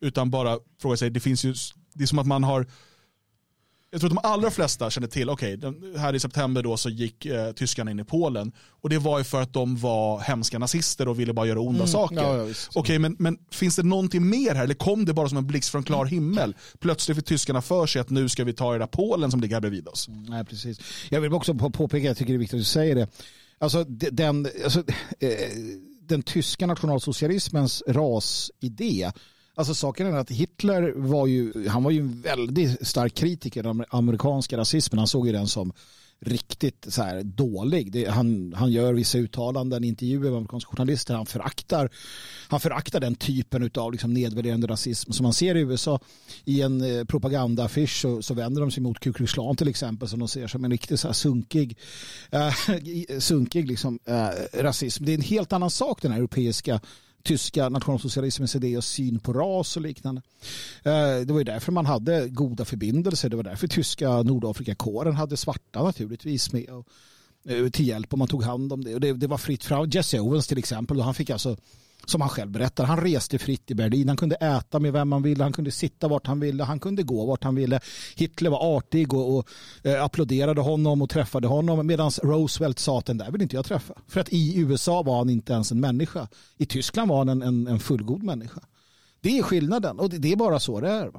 Utan bara fråga sig, det finns ju, det är som att man har jag tror att de allra flesta känner till, okej, den- här i september då så gick eh, tyskarna in i Polen. Och det var ju för att de var hemska nazister och ville bara göra onda saker. ja, ja. Okej, men, men finns det någonting mer här? Eller kom det bara som en blixt från klar himmel? Plötsligt fick tyskarna för sig att nu ska vi ta era Polen som ligger här bredvid oss. Nej, precis. Jag vill också på- påpeka, jag tycker det är viktigt att du säger det. Alltså, de- den, alltså, [laughs] eh, den tyska nationalsocialismens rasidé. Alltså saken är att Hitler var ju, han var ju en väldigt stark kritiker av amerikanska rasismen. Han såg ju den som riktigt så här dålig. Det, han, han gör vissa uttalanden, intervjuer med amerikanska journalister. Han föraktar, han föraktar den typen av liksom nedvärderande rasism som man ser i USA. I en eh, propagandaaffisch så, så vänder de sig mot Ku Klux Klan till exempel som de ser som en riktigt så här sunkig, eh, [laughs] sunkig liksom, eh, rasism. Det är en helt annan sak den här europeiska tyska nationalsocialismens idé och syn på ras och liknande. Eh, det var ju därför man hade goda förbindelser. Det var därför tyska Nordafrikakåren hade svarta naturligtvis med och, eh, till hjälp om man tog hand om det. Och det, det var fritt fram. Jesse Owens till exempel, och han fick alltså som han själv berättar, han reste fritt i Berlin. Han kunde äta med vem han ville, han kunde sitta vart han ville, han kunde gå vart han ville. Hitler var artig och, och eh, applåderade honom och träffade honom medan Roosevelt sa att den där vill inte jag träffa. För att i USA var han inte ens en människa. I Tyskland var han en, en, en fullgod människa. Det är skillnaden och det, det är bara så det är.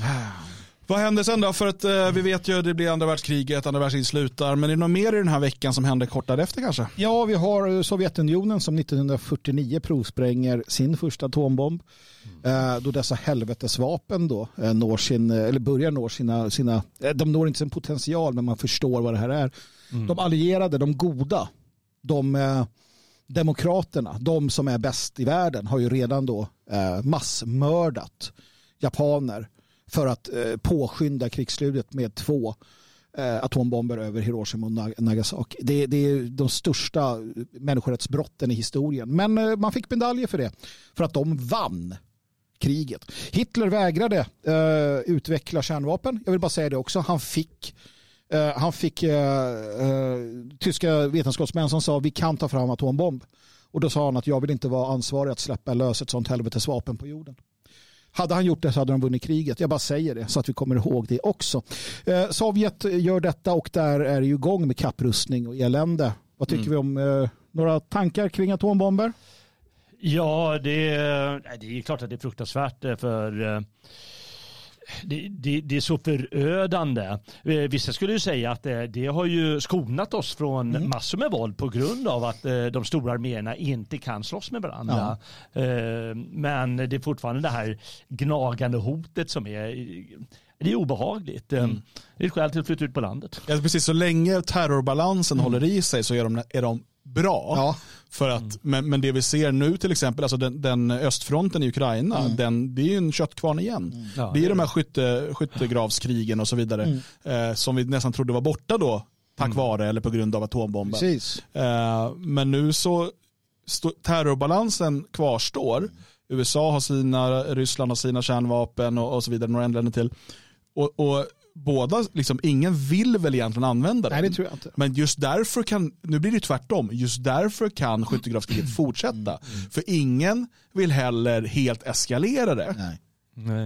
Ah. Va? Vad händer sen då? För att eh, vi vet ju att det blir andra världskriget, andra världskriget slutar. Men är det något mer i den här veckan som händer kort därefter kanske? Ja, vi har Sovjetunionen som 1949 provspränger sin första atombomb. Eh, då dessa helvetesvapen då eh, når sin, eller börjar nå sina, sina, eh, de når inte sin potential men man förstår vad det här är. De allierade, de goda, de eh, demokraterna, de som är bäst i världen har ju redan då eh, massmördat japaner för att eh, påskynda krigsslutet med två eh, atombomber över Hiroshima och Nagasaki. Det, det är de största människorättsbrotten i historien. Men eh, man fick medaljer för det. För att de vann kriget. Hitler vägrade eh, utveckla kärnvapen. Jag vill bara säga det också. Han fick eh, han fick eh, eh, tyska vetenskapsmän som sa vi kan ta fram atombomb. Och då sa han att jag vill inte vara ansvarig att släppa lös ett sånt helvetes vapen på jorden. Hade han gjort det så hade de vunnit kriget. Jag bara säger det så att vi kommer ihåg det också. Eh, Sovjet gör detta och där är det ju igång med kapprustning och elände. Vad tycker vi om eh, några tankar kring atombomber? Ja, det, det är klart att det är fruktansvärt eh, för eh, det, det, det är så förödande. Eh, Vissa skulle ju säga att det, det har ju skonat oss från massor med våld på grund av att eh, de stora arméerna inte kan slåss med varandra. Eh, Men det är fortfarande det här gnagande hotet som är det är obehagligt. Eh, Det är ett skäl till att flytta ut på landet. Ja, precis, så länge terrorbalansen håller i sig så är de, är de bra. Ja. För att, men, men det vi ser nu till exempel, alltså den, den östfronten i Ukraina, den, det är ju en köttkvarn igen. Ja, det är de här skytte, skyttegravskrigen och så vidare eh, som vi nästan trodde var borta då tack vare eller på grund av atombomben. Eh, men nu så stå, terrorbalansen kvarstår. USA har sina, Ryssland har sina kärnvapen och, och så vidare, några länder till. Och, och båda, liksom, ingen vill väl egentligen använda den. Nej, det tror jag inte. Men just därför kan, nu blir det tvärtom, just därför kan skyttegravskriget fortsätta. För ingen vill heller helt eskalera det. Nej.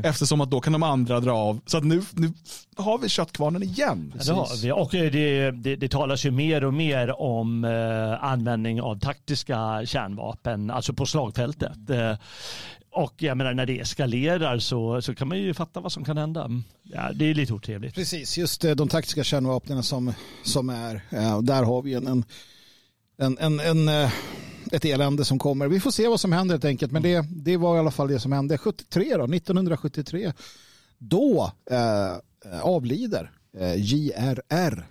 Eftersom att då kan de andra dra av. Så att nu, nu har vi köttkvarnen igen. Ja, det har vi. Och eh, det, det, det talas ju mer och mer om eh, användning av taktiska kärnvapen, alltså på slagfältet. Eh, och jag menar när det eskalerar så, så kan man ju fatta vad som kan hända. Mm. Ja, det är lite otrevligt. Precis, just eh, de taktiska kärnvapnen som, som är, eh, där har vi en, en, en, en, eh, ett elände som kommer. Vi får se vad som händer helt enkelt, men det, det var i alla fall det som hände 73 då, 1973. Då eh, avlider eh, JRR.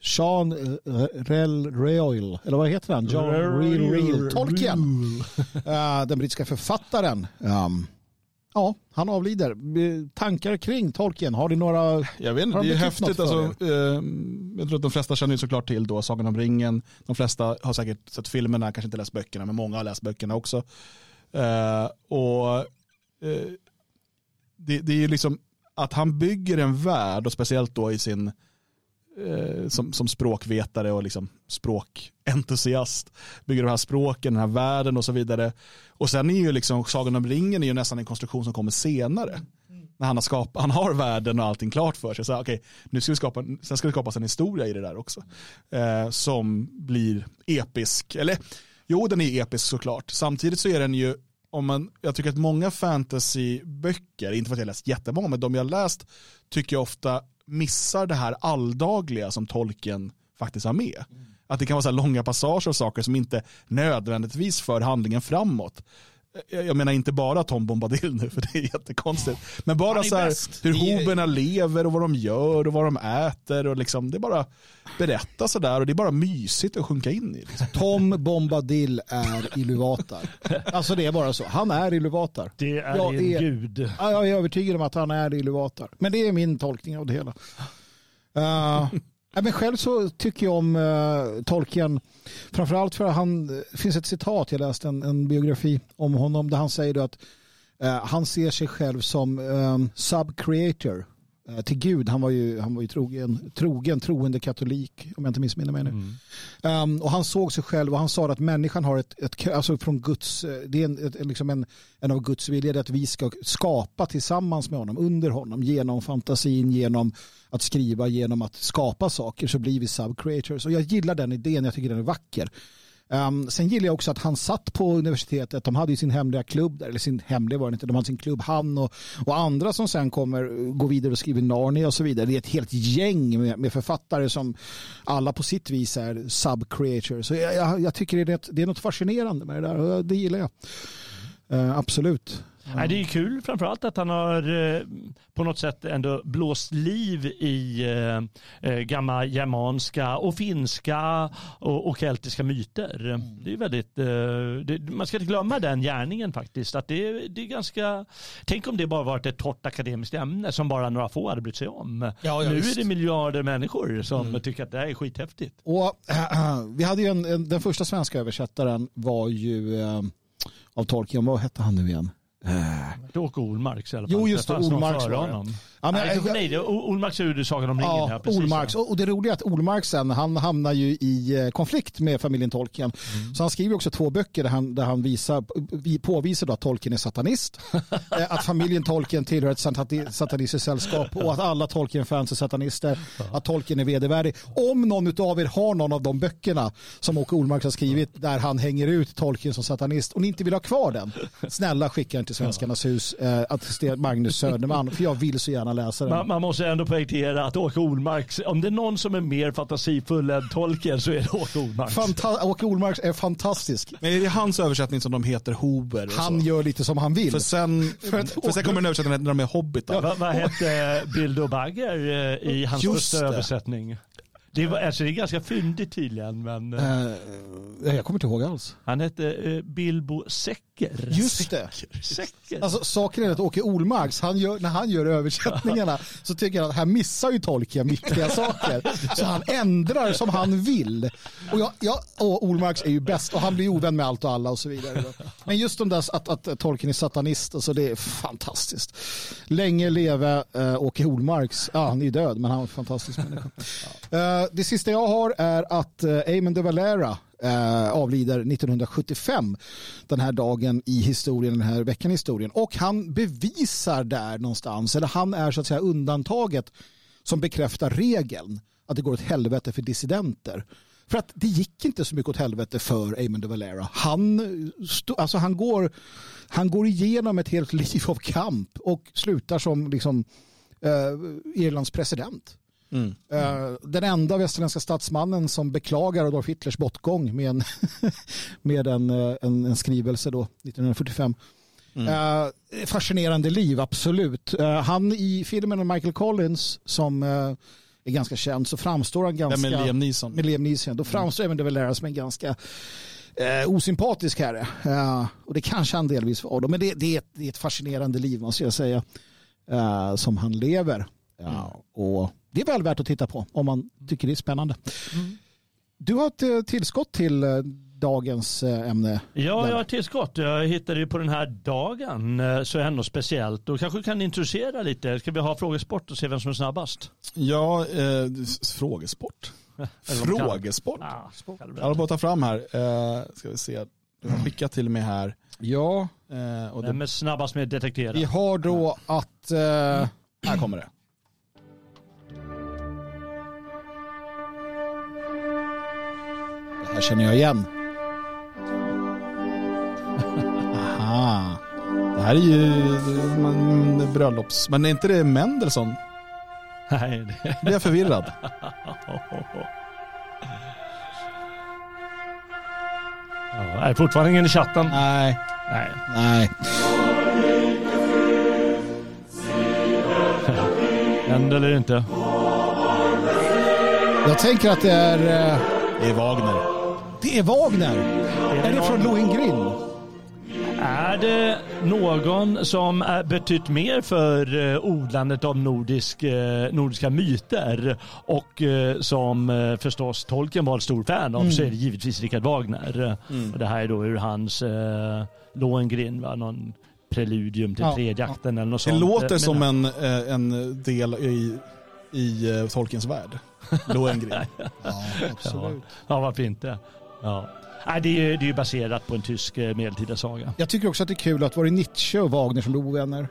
Sean Rel Royal, eller vad heter han? John Real Real Tolkien. [laughs] Den brittiska författaren. Um, ja, han avlider. Eh, Tankar kring Tolkien? Har ni några? Jag vet inte, det är häftigt. Alltså, eh, jag tror att de flesta känner ju såklart till då Sagan om ringen. De flesta har säkert sett filmerna, kanske inte läst böckerna, men många har läst böckerna också. Eh, och eh, det, det är ju liksom att han bygger en värld och speciellt då i sin eh, som, som språkvetare och liksom språkentusiast bygger de här språken, den här världen och så vidare. Och sen är ju liksom Sagan om ringen är ju nästan en konstruktion som kommer senare. När han har, skapat, han har världen och allting klart för sig. Så, okay, nu ska vi skapa, sen ska det skapas en historia i det där också. Eh, som blir episk. Eller jo, den är episk såklart. Samtidigt så är den ju om man, jag tycker att många fantasyböcker, inte för att jag har läst jättemånga, men de jag har läst tycker jag ofta missar det här alldagliga som tolken faktiskt har med. Att det kan vara så här långa passager och saker som inte nödvändigtvis för handlingen framåt. Jag menar inte bara Tom Bombadil nu för det är jättekonstigt. Men bara så här bäst. hur hoberna lever och vad de gör och vad de äter och liksom det är bara berätta sådär och det är bara mysigt att sjunka in i. Liksom. Tom Bombadil är Iluvatar. Alltså det är bara så. Han är Iluvatar. Det är Jag en är- gud. Ja, Jag är övertygad om att han är Iluvatar. Men det är min tolkning av det hela. Uh, men själv så tycker jag om eh, Tolkien. Framförallt för att han, det finns ett citat, jag läste en, en biografi om honom där han säger då att eh, han ser sig själv som eh, sub-creator till Gud. Han var ju, han var ju trogen, trogen, troende katolik om jag inte missminner mig nu. Um, och han såg sig själv och han sa att människan har ett, ett alltså från Guds, eh, det är en, ett, liksom en, en av Guds är att vi ska skapa tillsammans med honom, under honom, genom fantasin, genom att skriva, genom att skapa saker så blir vi sub-creators. Och jag gillar den idén, jag tycker den är vacker. Um, sen gillar jag också att han satt på universitetet. De hade ju sin hemliga klubb där, eller sin hemliga var det inte. De hade sin klubb, han och, och andra som sen kommer eh, gå vidare och skriver Narnia och så vidare. Det är ett helt gäng med, med författare som alla på sitt vis är sub-creatures. Så jag, jag, jag tycker det är, ett, det är något fascinerande med det där och det gillar jag. Uh, absolut. Nej, det är ju kul framförallt att han har eh, på något sätt ändå blåst liv i eh, eh, gamla germanska och finska och, och keltiska myter. Mm. Det är väldigt, eh, det, man ska inte glömma den gärningen faktiskt. Att det, det är ganska, tänk om det bara varit ett torrt akademiskt ämne som bara några få hade brytt sig om. Ja, ja, nu visst. är det miljarder människor som mm. tycker att det här är skithäftigt. Och, [clears throat] vi hade ju en, en, den första svenska översättaren var ju äh, av Tolkien, vad hette han nu igen? Äh. Åke Olmarks i alla fall. Jo, just det. Olmarks var det. Ja, men, nej, nej, det Olmarks är Sagan om ringen. Ja, här, precis, Olmarks. Och det roliga är att Olmarks sen, han hamnar ju i eh, konflikt med familjen Tolkien. Mm. Så han skriver också två böcker där han, där han visar, påvisar då att Tolkien är satanist. [laughs] Eh, att familjen Tolkien tillhör ett satanistiskt sällskap och att alla Tolkien-fans är satanister. Att Tolkien är vedervärdig. Om någon av er har någon av de böckerna som Åke Olmarks har skrivit där han hänger ut Tolkien som satanist och ni inte vill ha kvar den, snälla skicka den till Svenskarnas hus, eh, att Magnus Söderman, för jag vill så gärna gärna läsa den. Man, man måste ändå poängtera att Åke Olmark, om det är någon som är mer fantasifull än Tolkien så är det Åke Olmark. Fanta Åke Olmark är fantastisk. Men är det hans översättning som de heter Hober? Han gör lite som han vill. För sen, för, för sen kommer en översättning när de är hobbitar. Ja, vad, vad hette Bildo Bagger eh, i hans första översättning? Det, var, alltså det är ganska fyndigt tydligen. Men, uh, jag kommer inte ihåg alls. Han hette uh, Bilbo Säcker. Just det. Säcker. Alltså, saken är att Åke Olmarks, han gör, när han gör översättningarna [laughs] så tycker han att här missar ju Tolkien viktiga [laughs] saker. Så han ändrar som han vill. Och, jag, jag, och Olmarks är ju bäst och han blir ovän med allt och alla och så vidare. Men just de där att, att Tolkien är satanist, alltså det är fantastiskt. Länge leve uh, Åke Olmarks. Ja, han är ju död men han är en fantastisk människa. Uh, [laughs] Eh, det sista jag har är att uh, Eamon de Valera uh, avlider 1975 den här dagen i historien, den här veckan i historien. Och han bevisar där någonstans, eller han är så att säga undantaget som bekräftar regeln att det går åt helvete för dissidenter. För att det gick inte så mycket åt helvete för Amon de Valera. Han, alltså han, går, han går igenom ett helt [laughs] liv av kamp och slutar som liksom, eh, Irlands president. Mm. Den enda västerländska statsmannen som beklagar Adolf Hitlers bortgång med en, [laughs] med en, eh, en, en skrivelse då, 1945. Mm. Uh, fascinerande liv, absolut. Han i filmen med Michael Collins som är ganska känd så framstår han ganska... Ja, med Liam Neeson. Med Liam Neeson. Då framstår mm. även Devalera som en ganska osympatisk herre. och det kanske han delvis var då. Men det, det, är ett, det är ett fascinerande liv måste jag säga. som han lever. Mm. och det är väl värt att titta på om man tycker det är spännande. Mm. Du har ett eh, tillskott till eh, dagens eh, ämne. Ja, jag har ett tillskott. Jag hittade det på den här dagen så ändå speciellt. Då kanske du kan introducera lite. Ska vi ha frågesport och se vem som är snabbast? Ja, eh, frågesport. [laughs] frågesport. Ja, jag håller på att ta fram här. Eh, ska vi se. Du har skickat till mig här. Ja. Eh, och det... Vem är snabbast med att detektera? Vi har då att... Eh, här kommer det. Här känner jag igen. [laughs] Aha. Det här är ju man, bröllops... Men är inte det Mendelssohn? Nej. Det... Blir jag förvirrad? Ja, är fortfarande ingen i chatten? Nej. Nej. Nej. [laughs] Händer eller inte? Jag tänker att det är... Eh, det är Wagner. Det är Wagner. Är det, är det från Lohengrin? Är det någon som betytt mer för eh, odlandet av nordisk, eh, nordiska myter och eh, som förstås Tolkien var ett stor fan av mm. så är det givetvis Richard Wagner. Mm. Och det här är då ur hans eh, Lohengrin, va? någon preludium till ja, tredjakten ja. eller något sånt. Det låter som en, en del i, i Tolkiens värld. [laughs] Lohengrin. ja, absolut. Ja, varför inte? Ja. Nej, det, är, det är ju baserat på en tysk eh, medeltida saga. Jag tycker också att det är kul att var det Nietzsche och Wagner som blev ovänner?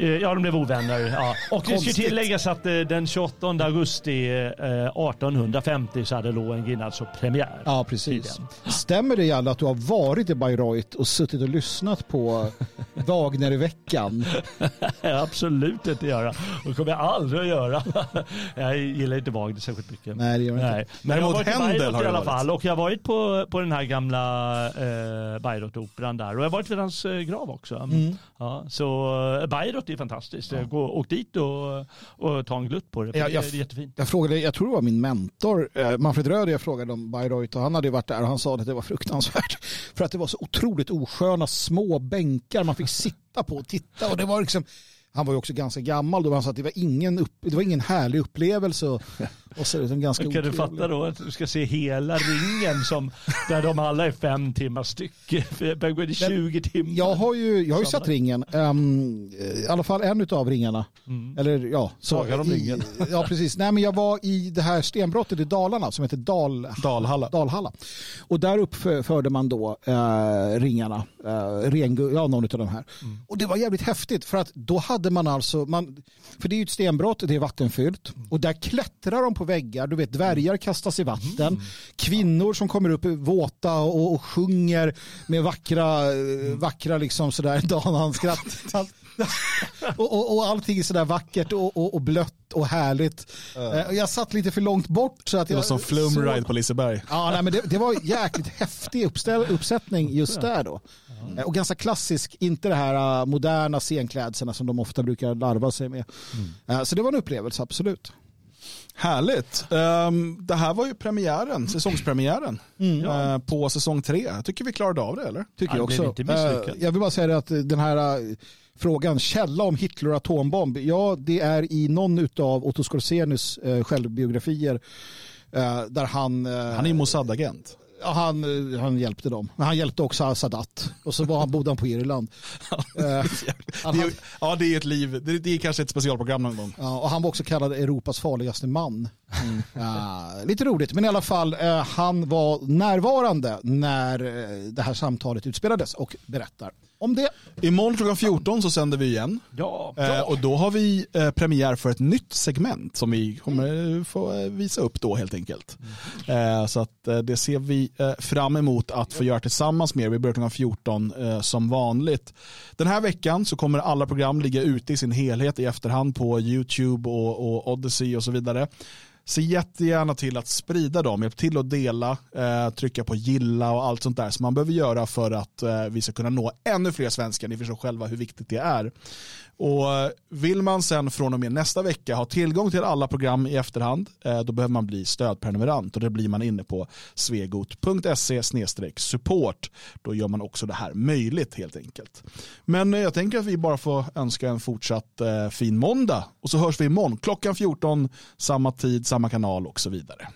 Eh, Ja, de blev ovänner. Ja. Och det ska tilläggas att eh, den 28 augusti eh, 1850 så hade Lohengrin alltså premiär. Ja, precis. Stämmer det Jalle att du har varit i Bayreuth och suttit och lyssnat på Wagner-veckan? [laughs] Absolut inte göra. Och kommer jag aldrig att göra. [laughs] Jag gillar inte Wagner särskilt mycket. Nej, det gör jag inte. Nej. Men jag har varit i Händel Bayreuth har i det alla fall. Och jag har varit på, på den här gamla eh, Bayreuth-operan där. Och jag har varit vid hans eh, grav också. Mm. Ja, så eh, Bayreuth är fantastiskt. Gå, åk dit och, och ta en glutt på det. för Ja, det, jag- är jättefint. Jag frågade, jag tror det var min mentor, eh, Manfred Röder, jag frågade om Bayreuth och han hade varit där och han sa att det var fruktansvärt. [laughs] För att det var så otroligt osköna små bänkar man fick sitta på och titta och det var liksom han var ju också ganska gammal då, han sa att det var ingen, upp, det var ingen härlig upplevelse. Och, och så, utan ganska Kan du otrevlig. fatta då att du ska se hela ringen som, där de alla är fem timmar styck. Det går i 20 timmar. Jag har ju, jag har ju sett ringen, ehm, i alla fall en av ringarna. Eller ja, så, Sagan om i, ringen. [laughs] Ja, precis. Nej, men jag var i det här stenbrottet i Dalarna som heter Dal, Dalhalla. Dalhalla. Och där uppförde man då eh, ringarna, eh, rengu, ja någon av de här. Och det var jävligt häftigt för att då hade man alltså, man, för det är ju ett stenbrott, det är vattenfyllt. Och där klättrar de på väggar, du vet dvärgar kastas i vatten, kvinnor som kommer upp våta och, och sjunger med vackra, eh, vackra liksom sådär [laughs] danandskratt. [laughs] och, och, och allting är sådär vackert och, och, och blött och härligt. Eh, Jag satt lite för långt bort så att Det var jag som flumride på Liseberg. Ja, nej, men det, det var jäkligt [laughs] häftig uppställ, uppsättning just där då. Eh, Och ganska klassisk, inte det här eh, moderna scenklädseln som de ofta brukar larva sig med. Eh, Så det var en upplevelse, absolut. Härligt. Ehm, det här var ju premiären, säsongspremiären eh, på säsong tre. Tycker vi klarade av det eller? Tycker Ja, jag också. Jag vill bara säga det att den här frågan, källa om Hitler och atombomb, ja det är i någon av Otto Scorsenis eh, självbiografier eh, där han... eh, Han är Mossad-agent. Ja, han, han hjälpte dem. Men han hjälpte också Sadat. Och så var han, bodde han på Irland. Det [laughs] är, ja, det är ett liv. Det, det är kanske ett specialprogram någon gång. ja, och han var också kallad Europas farligaste man. [laughs] Ja, lite roligt, men i alla fall, han var närvarande när det här samtalet utspelades och berättar om det. Imorgon klockan 14 så sänder vi igen. Ja, Eh, och då har vi eh, premiär för ett nytt segment som vi kommer eh, få eh, visa upp då helt enkelt. Eh, så att eh, det ser vi eh, fram emot att få göra tillsammans med er. Vi börjar klockan 14 eh, som vanligt. Den här veckan så kommer alla program ligga ute i sin helhet i efterhand på YouTube och, och Odyssey och så vidare. Se jättegärna till att sprida dem, hjälp till att dela, eh, trycka på gilla och allt sånt där som man behöver göra för att eh, vi ska kunna nå ännu fler svenskar. Ni förstår själva hur viktigt det är. Och eh, vill man sen från och med nästa vecka ha tillgång till alla program i efterhand, eh, då behöver man bli stödprenumerant och det blir man inne på svegot.se support. Då gör man också det här möjligt helt enkelt. Men eh, jag tänker att vi bara får önska en fortsatt fin måndag och så hörs vi imorgon klockan 14, samma tid, samma kanal och så vidare.